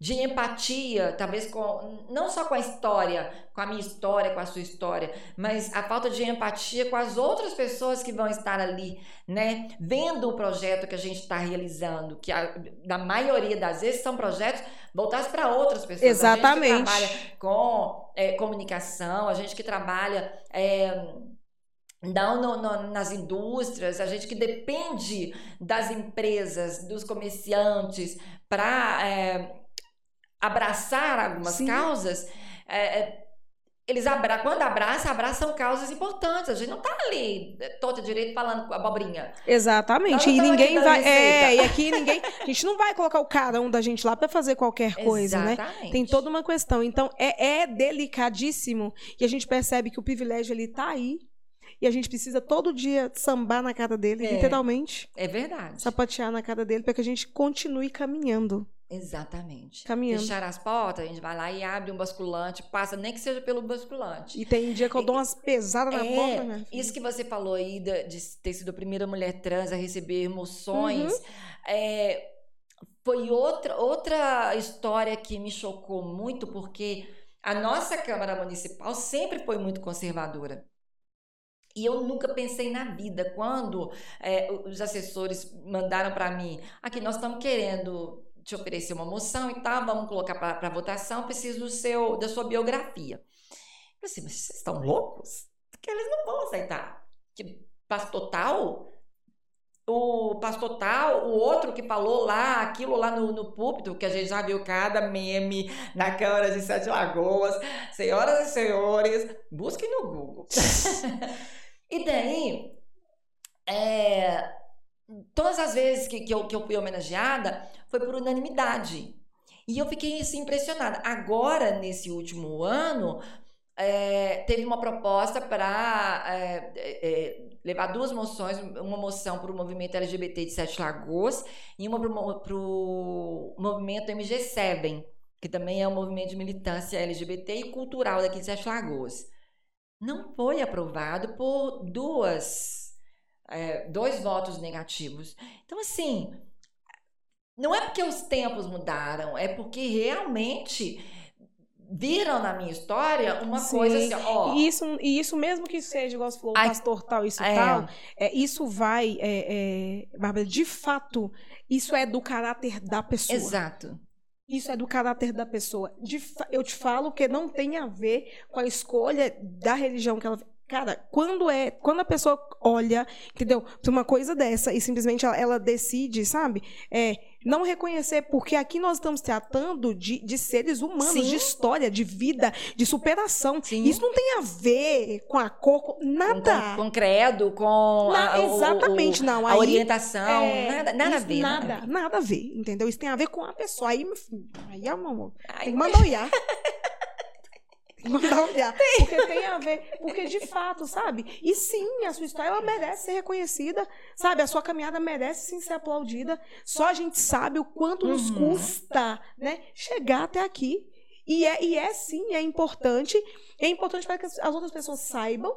Speaker 2: de empatia, talvez com não só com a história, com a minha história, com a sua história, mas a falta de empatia com as outras pessoas que vão estar ali, né? Vendo o projeto que a gente está realizando, que a, na maioria das vezes são projetos voltados para outras pessoas.
Speaker 1: Exatamente.
Speaker 2: A gente que trabalha com é, comunicação, a gente que trabalha. é, não no- no- nas indústrias, a gente que depende das empresas, dos comerciantes para abraçar algumas
Speaker 1: Sim.
Speaker 2: causas, é, é, eles abra quando abraçam, abraçam causas importantes. A gente não tá ali é, todo direito falando com abobrinha.
Speaker 1: Exatamente. E ninguém vai. É, e aqui ninguém. A gente não vai colocar o carão da gente lá pra fazer qualquer coisa, né?
Speaker 2: Exatamente.
Speaker 1: Tem toda uma questão. Então, é, é delicadíssimo. E a gente percebe que o privilégio ele tá aí. E a gente precisa todo dia sambar na cara dele,
Speaker 2: É.
Speaker 1: literalmente.
Speaker 2: É verdade.
Speaker 1: Sapatear na cara dele para que a gente continue caminhando.
Speaker 2: Exatamente.
Speaker 1: Caminhando.
Speaker 2: Fechar as portas, a gente vai lá e abre um basculante, passa nem que seja pelo basculante.
Speaker 1: E tem dia que eu dou umas pesadas na
Speaker 2: É,
Speaker 1: porta, né?
Speaker 2: Isso que você falou aí de, de ter sido a primeira mulher trans a receber emoções,
Speaker 1: Uhum.
Speaker 2: é, foi outra, outra história que me chocou muito, porque a nossa Câmara Municipal sempre foi muito conservadora. E eu nunca pensei na vida, quando é, os assessores mandaram para mim, aqui nós estamos querendo te oferecer uma moção e tal, vamos colocar para votação, preciso do seu, da sua biografia. Eu falei assim, mas vocês estão loucos? Porque eles não vão aceitar. Que pastor tal, o pastor tal, o outro que falou lá, aquilo lá no, no púlpito, que a gente já viu cada meme na Câmara de Sete Lagoas. Senhoras e senhores, busquem no Google. e daí, é, todas as vezes que, que, eu, que eu fui homenageada, foi por unanimidade. E eu fiquei assim, impressionada. Agora, nesse último ano, é, teve uma proposta para é, é, levar duas moções, uma moção para o movimento LGBT de Sete Lagoas e uma para o movimento MG7, que também é um movimento de militância LGBT e cultural daqui de Sete Lagoas. Não foi aprovado por duas, é, dois votos negativos. Então, assim, não é porque os tempos mudaram, é porque realmente viram na minha história uma
Speaker 1: Sim.
Speaker 2: coisa assim, ó.
Speaker 1: E isso, e isso mesmo que seja, igual você falou,
Speaker 2: Ai,
Speaker 1: pastor tal, isso
Speaker 2: é.
Speaker 1: tal, é, isso vai, é, é, Bárbara, de fato, isso é do caráter da pessoa.
Speaker 2: Exato.
Speaker 1: Isso é do caráter da pessoa. De eu te falo que não tem a ver com a escolha da religião que ela. Cara, quando é. Quando a pessoa olha, entendeu? Pra uma coisa dessa e simplesmente ela, ela decide, sabe? É, não reconhecer, porque aqui nós estamos tratando de, de seres humanos,
Speaker 2: Sim.
Speaker 1: de história, de vida, de superação.
Speaker 2: Sim.
Speaker 1: Isso não tem a ver com a cor, com nada.
Speaker 2: com, com credo, com
Speaker 1: Na-
Speaker 2: a, o- o-
Speaker 1: exatamente, não.
Speaker 2: a
Speaker 1: Aí,
Speaker 2: orientação,
Speaker 1: é,
Speaker 2: nada, nada a ver.
Speaker 1: Nada,
Speaker 2: Nada a ver.
Speaker 1: a entendeu? Isso tem a ver com a pessoa. Aí, aí é
Speaker 2: Ai,
Speaker 1: tem que mandar olhar. Mandar. Porque tem a ver. Porque, de fato, sabe? E sim, a sua história ela merece ser reconhecida. Sabe? A sua caminhada merece sim ser aplaudida. Só a gente sabe o quanto nos
Speaker 2: Uhum.
Speaker 1: custa, né? Chegar até aqui. E é, e é sim, é importante. É importante para que as as outras pessoas saibam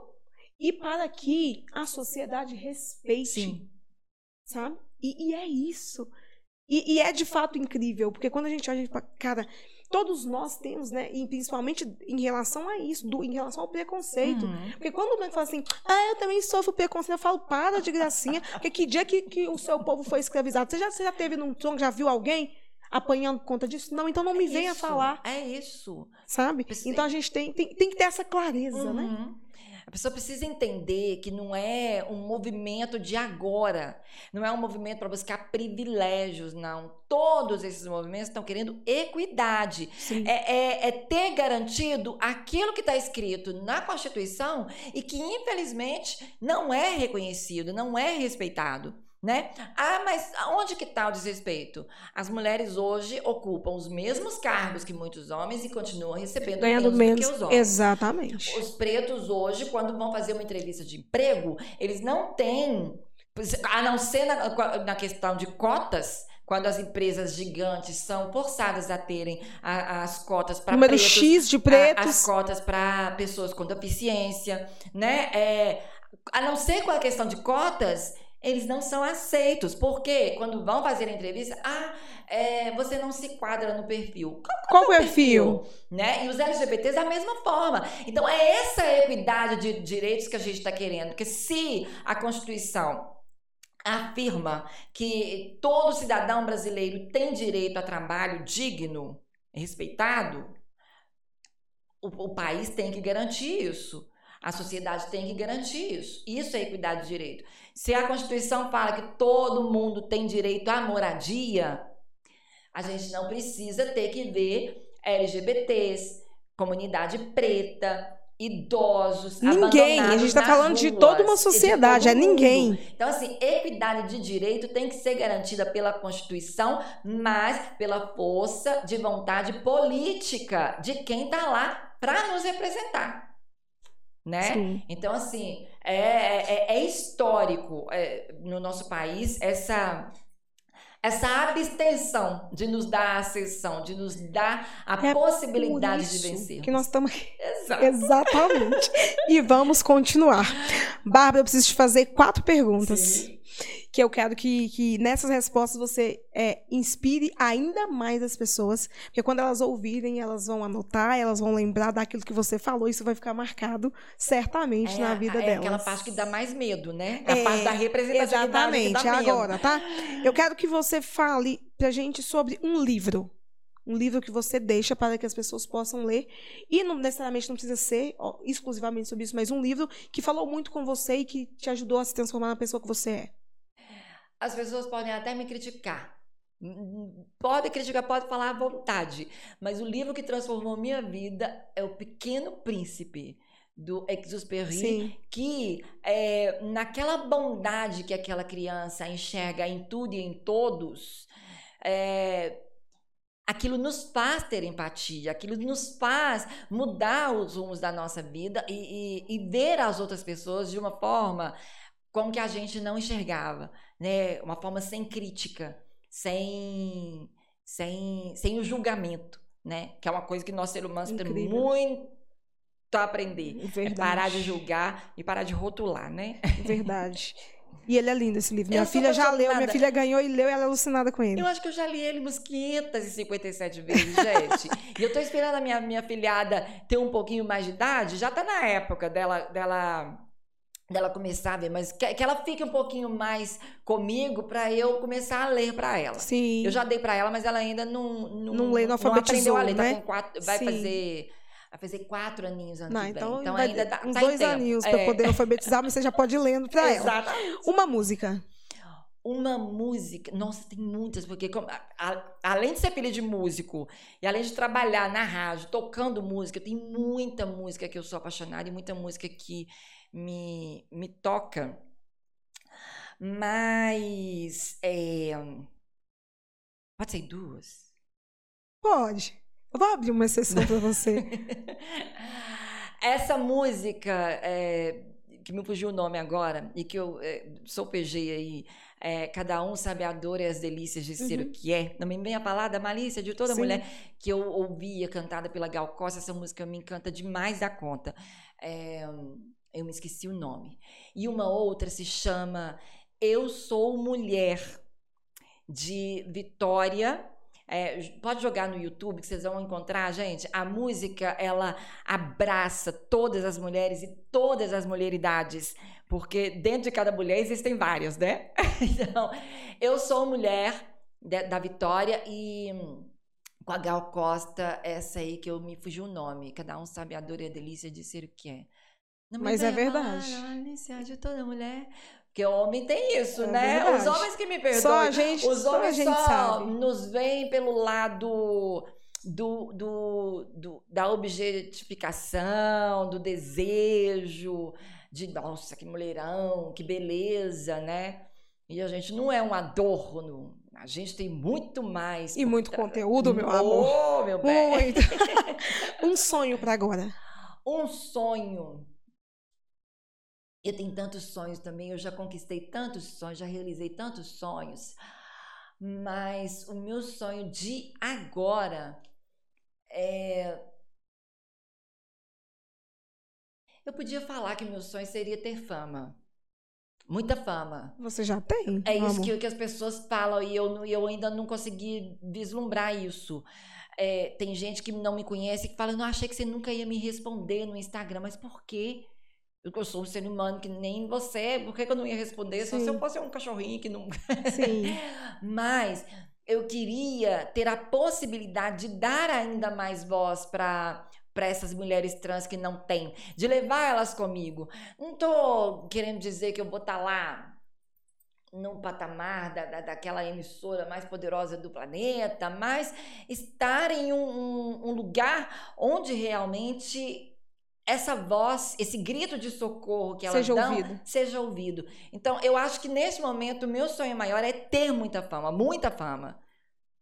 Speaker 1: e para que a sociedade respeite
Speaker 2: Sim.
Speaker 1: sabe? E, e é isso. E, e é de fato incrível, porque quando a gente olha, a gente fala, cara, todos nós temos, né? E principalmente em relação a isso, do- em relação ao preconceito.
Speaker 2: Uhum.
Speaker 1: Porque quando o branco fala assim, ah, eu também sofro preconceito, eu falo, para de gracinha, porque que dia que, que o seu povo foi escravizado? Você já, você já teve num tronco, já viu alguém apanhando por conta disso? Não, então não me venha
Speaker 2: Isso,
Speaker 1: falar,
Speaker 2: É isso.
Speaker 1: sabe? Então a gente tem, tem, tem que ter essa clareza, né?
Speaker 2: A pessoa precisa entender que não é um movimento de agora, não é um movimento para buscar privilégios, não. Todos esses movimentos estão querendo equidade. É, é- é ter garantido aquilo que está escrito na Constituição e que, infelizmente, não é reconhecido, não é respeitado. Né? Ah, mas onde que está o desrespeito? As mulheres hoje ocupam os mesmos cargos que muitos homens e continuam recebendo
Speaker 1: Ganhando
Speaker 2: menos, que os homens.
Speaker 1: Exatamente.
Speaker 2: Os pretos hoje, quando vão fazer uma entrevista de emprego, eles não têm, a não ser na, na questão de cotas, quando as empresas gigantes são forçadas a terem a- as cotas para
Speaker 1: Número
Speaker 2: pretos,
Speaker 1: X de
Speaker 2: a-
Speaker 1: pretos.
Speaker 2: as cotas para pessoas com deficiência, né? É, a não ser com a questão de cotas, eles não são aceitos. Porque quando vão fazer a entrevista, ah, é, você não se quadra no perfil. Qual
Speaker 1: Qual o perfil?
Speaker 2: né? E os LGBTs da mesma forma. Então é essa equidade de direitos que a gente está querendo. Porque se a Constituição afirma que todo cidadão brasileiro tem direito a trabalho digno, respeitado, o, o país tem que garantir isso. A sociedade tem que garantir isso. Isso é equidade de direito. Se a Constituição fala que todo mundo tem direito à moradia, a gente não precisa ter que ver LGBTs, comunidade preta, idosos,
Speaker 1: Ninguém. A gente está falando
Speaker 2: nas
Speaker 1: de toda uma
Speaker 2: ruas, de
Speaker 1: sociedade. É ninguém.
Speaker 2: Então, assim, equidade de direito tem que ser garantida pela Constituição, mas pela força de vontade política de quem está lá para nos representar. Né?
Speaker 1: Sim.
Speaker 2: Então, assim, é, é, é histórico é, no nosso país essa, essa abstenção de nos dar a sessão, de nos dar a
Speaker 1: É
Speaker 2: possibilidade de vencer.
Speaker 1: Que nós estamos
Speaker 2: Exato.
Speaker 1: Exatamente. e vamos continuar. Bárbara, eu preciso te fazer quatro perguntas.
Speaker 2: Sim.
Speaker 1: Que eu quero que, que nessas respostas você é, inspire ainda mais as pessoas. Porque quando elas ouvirem, elas vão anotar, elas vão lembrar daquilo que você falou. Isso vai ficar marcado certamente na
Speaker 2: a-
Speaker 1: vida
Speaker 2: é
Speaker 1: delas.
Speaker 2: aquela parte que dá mais medo, né?
Speaker 1: É,
Speaker 2: A parte da representatividade
Speaker 1: Exatamente, agora, tá? Eu quero que você fale pra gente sobre um livro. Um livro que você deixa para que as pessoas possam ler. E não necessariamente não precisa ser ó, exclusivamente sobre isso, mas um livro que falou muito com você e que te ajudou a se transformar na pessoa que você é.
Speaker 2: As pessoas podem até me criticar. Pode criticar, pode falar à vontade. Mas o livro que transformou minha vida é O Pequeno Príncipe, do Exupéry,
Speaker 1: Sim.
Speaker 2: que é, naquela bondade que aquela criança enxerga em tudo e em todos, é, aquilo nos faz ter empatia, aquilo nos faz mudar os rumos da nossa vida e, e- e ver as outras pessoas de uma forma como que a gente não enxergava, né? Uma forma sem crítica, sem, sem, sem o julgamento, né? Que é uma coisa que nós seres humanos temos muito a aprender. É
Speaker 1: Verdade.
Speaker 2: parar de julgar e parar de rotular, né?
Speaker 1: Verdade. E ele é lindo, esse livro. Minha filha já leu, minha filha ganhou e leu e ela é alucinada com ele.
Speaker 2: Eu acho que eu já li ele umas 557 vezes, gente. e eu tô esperando a minha, minha filhada ter um pouquinho mais de idade. Já tá na época dela, dela, dela começar a ver, mas que, que ela fique um pouquinho mais comigo pra eu começar a ler pra ela.
Speaker 1: Sim.
Speaker 2: Eu já dei pra ela, mas ela ainda não não,
Speaker 1: Não lê, não
Speaker 2: aprendeu
Speaker 1: alfabetizou,
Speaker 2: a ler.
Speaker 1: né?
Speaker 2: Tá com quatro, vai
Speaker 1: Sim.
Speaker 2: fazer vai fazer quatro aninhos ano
Speaker 1: Não, então,
Speaker 2: Então ainda tá,
Speaker 1: uns
Speaker 2: tá
Speaker 1: dois aninhos pra
Speaker 2: É.
Speaker 1: poder alfabetizar, mas você já pode ir lendo pra ela.
Speaker 2: Exatamente.
Speaker 1: Uma música.
Speaker 2: Uma música, nossa, tem muitas, porque como- a- a- além de ser filha de músico e além de trabalhar na rádio, tocando música, tem muita música que eu sou apaixonada e muita música que me, me toca. Mas. é, pode ser duas?
Speaker 1: Pode. Eu vou abrir uma exceção pra você.
Speaker 2: Essa música, é, que me fugiu o nome agora, e que eu é, solpejei aí, é, cada um sabe a dor e as delícias de ser
Speaker 1: Uhum.
Speaker 2: o que é. Não me vem a palavra, malícia de toda
Speaker 1: Sim.
Speaker 2: mulher que eu ouvia cantada pela Gal Costa. Essa música me encanta demais da conta. É, eu me esqueci o nome. E uma outra se chama Eu Sou Mulher, de Vitória. É, pode jogar no YouTube que vocês vão encontrar, gente. A música ela abraça todas as mulheres e todas as mulheridades, porque dentro de cada mulher existem várias, né? Então, eu sou mulher de- da Vitória e com a Gal Costa, essa aí que eu me fugiu o nome. Cada um sabe a dor e a delícia de ser o que é.
Speaker 1: Mas é verdade.
Speaker 2: delícia de toda mulher. Porque homem tem isso,
Speaker 1: É
Speaker 2: né? Os
Speaker 1: verdade.
Speaker 2: homens que me perdoam.
Speaker 1: Só a gente,
Speaker 2: Os
Speaker 1: só a
Speaker 2: homens
Speaker 1: gente
Speaker 2: só
Speaker 1: sabe.
Speaker 2: nos veem pelo lado do, do, do- da objetificação, do desejo, de nossa, que mulherão, que beleza, né? E a gente não é um adorno. A gente tem muito mais.
Speaker 1: E muito conteúdo, meu
Speaker 2: oh,
Speaker 1: amor.
Speaker 2: meu bem.
Speaker 1: Muito. um sonho para agora.
Speaker 2: Um sonho. Eu tenho tantos sonhos também, eu já conquistei tantos sonhos, já realizei tantos sonhos. Mas o meu sonho de agora é. Eu podia falar que meu sonho seria ter fama. Muita fama.
Speaker 1: Você já tem?
Speaker 2: É isso que, que, as pessoas falam e eu, eu ainda não consegui vislumbrar isso. É, tem gente que não me conhece que fala: Não achei que você nunca ia me responder no Instagram, mas por quê? Eu sou um ser humano que nem você, por que, que eu não ia responder? Sim. Só se eu fosse um cachorrinho que não.
Speaker 1: Sim.
Speaker 2: mas eu queria ter a possibilidade de dar ainda mais voz para para essas mulheres trans que não têm, de levar elas comigo. Não tô querendo dizer que eu vou estar tá lá no patamar da, da, daquela emissora mais poderosa do planeta, mas estar em um, um, um lugar onde realmente essa voz, esse grito de socorro que elas
Speaker 1: seja
Speaker 2: dão,
Speaker 1: ouvido.
Speaker 2: seja ouvido. Então, eu acho que nesse momento o meu sonho maior é ter muita fama, muita fama.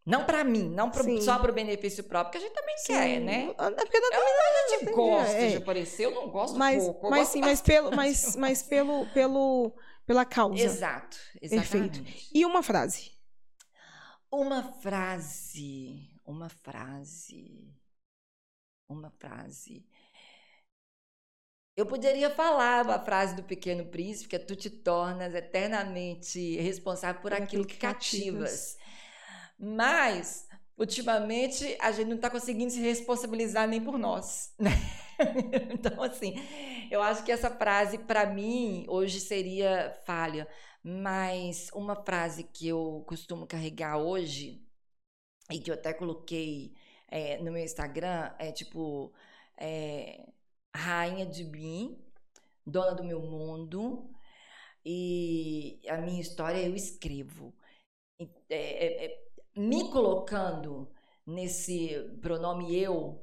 Speaker 2: Não para mim, não pro, só para o benefício próprio, que a gente também sim. quer, né?
Speaker 1: É porque eu,
Speaker 2: a gente gosta é. de aparecer, eu não gosto
Speaker 1: mas,
Speaker 2: pouco.
Speaker 1: Mas sim, mas pelo, mas, mas pelo, pelo, pela causa.
Speaker 2: Exato, exatamente.
Speaker 1: Perfeito. E uma frase?
Speaker 2: Uma frase, uma frase, uma frase. Eu poderia falar a frase do Pequeno Príncipe, que é tu te tornas eternamente responsável por, aquilo, que cativas. cativas. Mas, ultimamente, a gente não está conseguindo se responsabilizar nem por nós. Né? então, assim, eu acho que essa frase, para mim, hoje seria falha. Mas uma frase que eu costumo carregar hoje, e que eu até coloquei é, no meu Instagram, é tipo: é, Rainha de mim, dona do meu mundo, e a minha história eu escrevo. É, é, me colocando nesse pronome eu,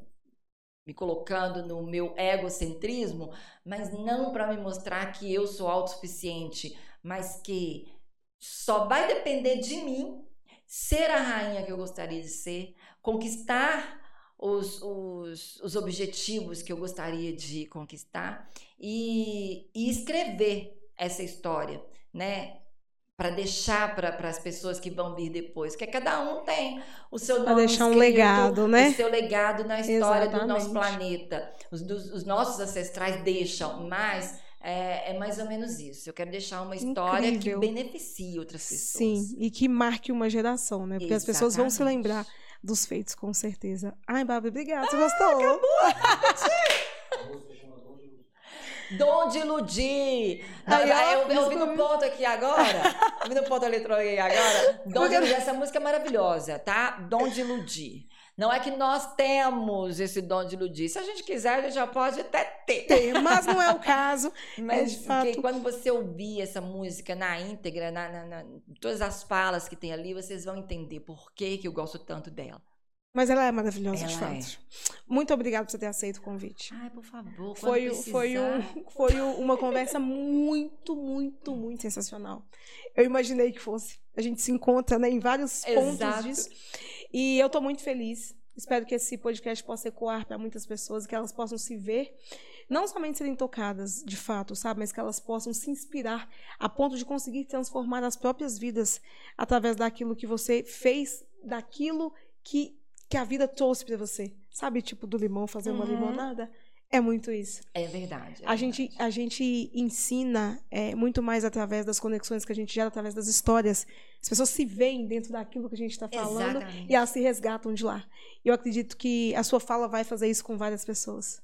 Speaker 2: me colocando no meu egocentrismo, mas não para me mostrar que eu sou autossuficiente, mas que só vai depender de mim ser a rainha que eu gostaria de ser, conquistar os, os, os objetivos que eu gostaria de conquistar e, e escrever essa história, né? para deixar para as pessoas que vão vir depois, que cada um tem o seu nome
Speaker 1: deixar escrito, um legado, né?
Speaker 2: O seu legado na história Exatamente. do nosso planeta. Os, dos, os nossos ancestrais deixam, mas é, é, mais ou menos isso. Eu quero deixar uma história Incrível. que beneficie outras pessoas.
Speaker 1: Sim, e que marque uma geração, né? Porque Exatamente. as pessoas vão se lembrar dos feitos, com certeza. Ai, Bárbara, obrigada. Você ah, gostou?
Speaker 2: Acabou! Dom de iludir. Aí, eu, eu, vi no ponto aqui agora. eu vi no ponto eletrônico agora. Dom de iludir. Essa música é maravilhosa, tá? Dom de iludir. Não é que nós temos esse dom de iludir. Se a gente quiser, a gente já pode até ter.
Speaker 1: Tem, mas não é o caso.
Speaker 2: mas
Speaker 1: é fato...
Speaker 2: quando você ouvir essa música na íntegra, na, na, na, todas as falas que tem ali, vocês vão entender por que, que eu gosto tanto dela.
Speaker 1: Mas ela é maravilhosa, ela de fato. É. Muito obrigada por você ter aceito o convite.
Speaker 2: Ai, por favor.
Speaker 1: Foi, foi, um, foi uma conversa muito, muito, muito sensacional. Eu imaginei que fosse. A gente se encontra né, em vários pontos Exato. disso. E eu estou muito feliz. Espero que esse podcast possa ecoar para muitas pessoas, que elas possam se ver, não somente serem tocadas de fato, sabe, mas que elas possam se inspirar a ponto de conseguir transformar as próprias vidas através daquilo que você fez, daquilo que que a vida trouxe para você. Sabe, tipo do limão fazer uma uhum. limonada? É muito isso.
Speaker 2: É verdade. É
Speaker 1: a, Gente, a gente ensina é, muito mais através das conexões que a gente gera, através das histórias. As pessoas se veem dentro daquilo que a gente está falando Exatamente. e elas se resgatam de lá. Eu acredito que a sua fala vai fazer isso com várias pessoas.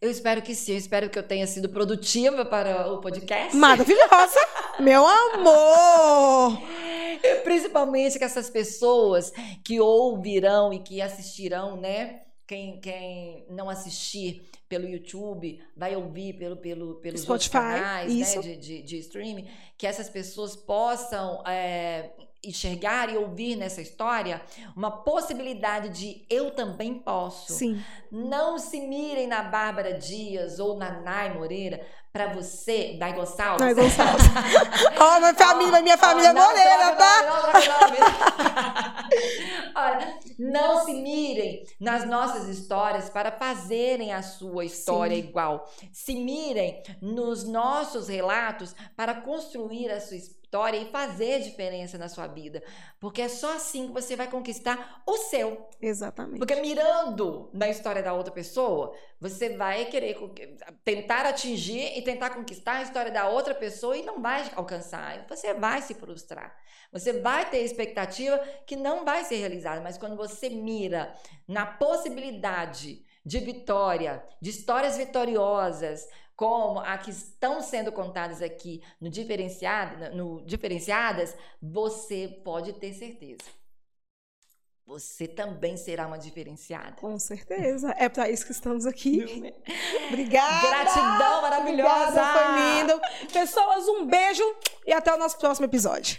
Speaker 2: Eu espero que sim, eu espero que eu tenha sido produtiva para o podcast.
Speaker 1: Maravilhosa! Meu amor!
Speaker 2: E principalmente que essas pessoas que ouvirão e que assistirão, né? Quem, quem não assistir pelo YouTube, vai ouvir pelo, pelo, pelos
Speaker 1: Spotify,
Speaker 2: canais né, de, de, de, streaming, que essas pessoas possam é, enxergar e ouvir nessa história uma possibilidade de eu também posso.
Speaker 1: Sim.
Speaker 2: Não se mirem na Bárbara Dias ou na Nai Moreira para você, Dai Gonçalves.
Speaker 1: Nai Gonçalves. Ó, oh, minha família, minha família oh, Moreira,
Speaker 2: tá? Olha, não se mirem nas nossas histórias para fazerem a sua história Sim. igual. Se mirem nos nossos relatos para construir a sua história vitória e fazer diferença na sua vida. Porque é só assim que você vai conquistar o seu.
Speaker 1: Exatamente.
Speaker 2: Porque mirando na história da outra pessoa, você vai querer tentar atingir e tentar conquistar a história da outra pessoa e não vai alcançar. Você vai se frustrar. Você vai ter expectativa que não vai ser realizada. Mas quando você mira na possibilidade de vitória, de histórias vitoriosas, como a que estão sendo contadas aqui no, diferenciado, no diferenciadas, você pode ter certeza. Você também será uma diferenciada.
Speaker 1: Com certeza. É para isso que estamos aqui. Obrigada.
Speaker 2: Gratidão maravilhosa.
Speaker 1: Obrigada, foi lindo. Pessoas, um beijo e até o nosso próximo episódio.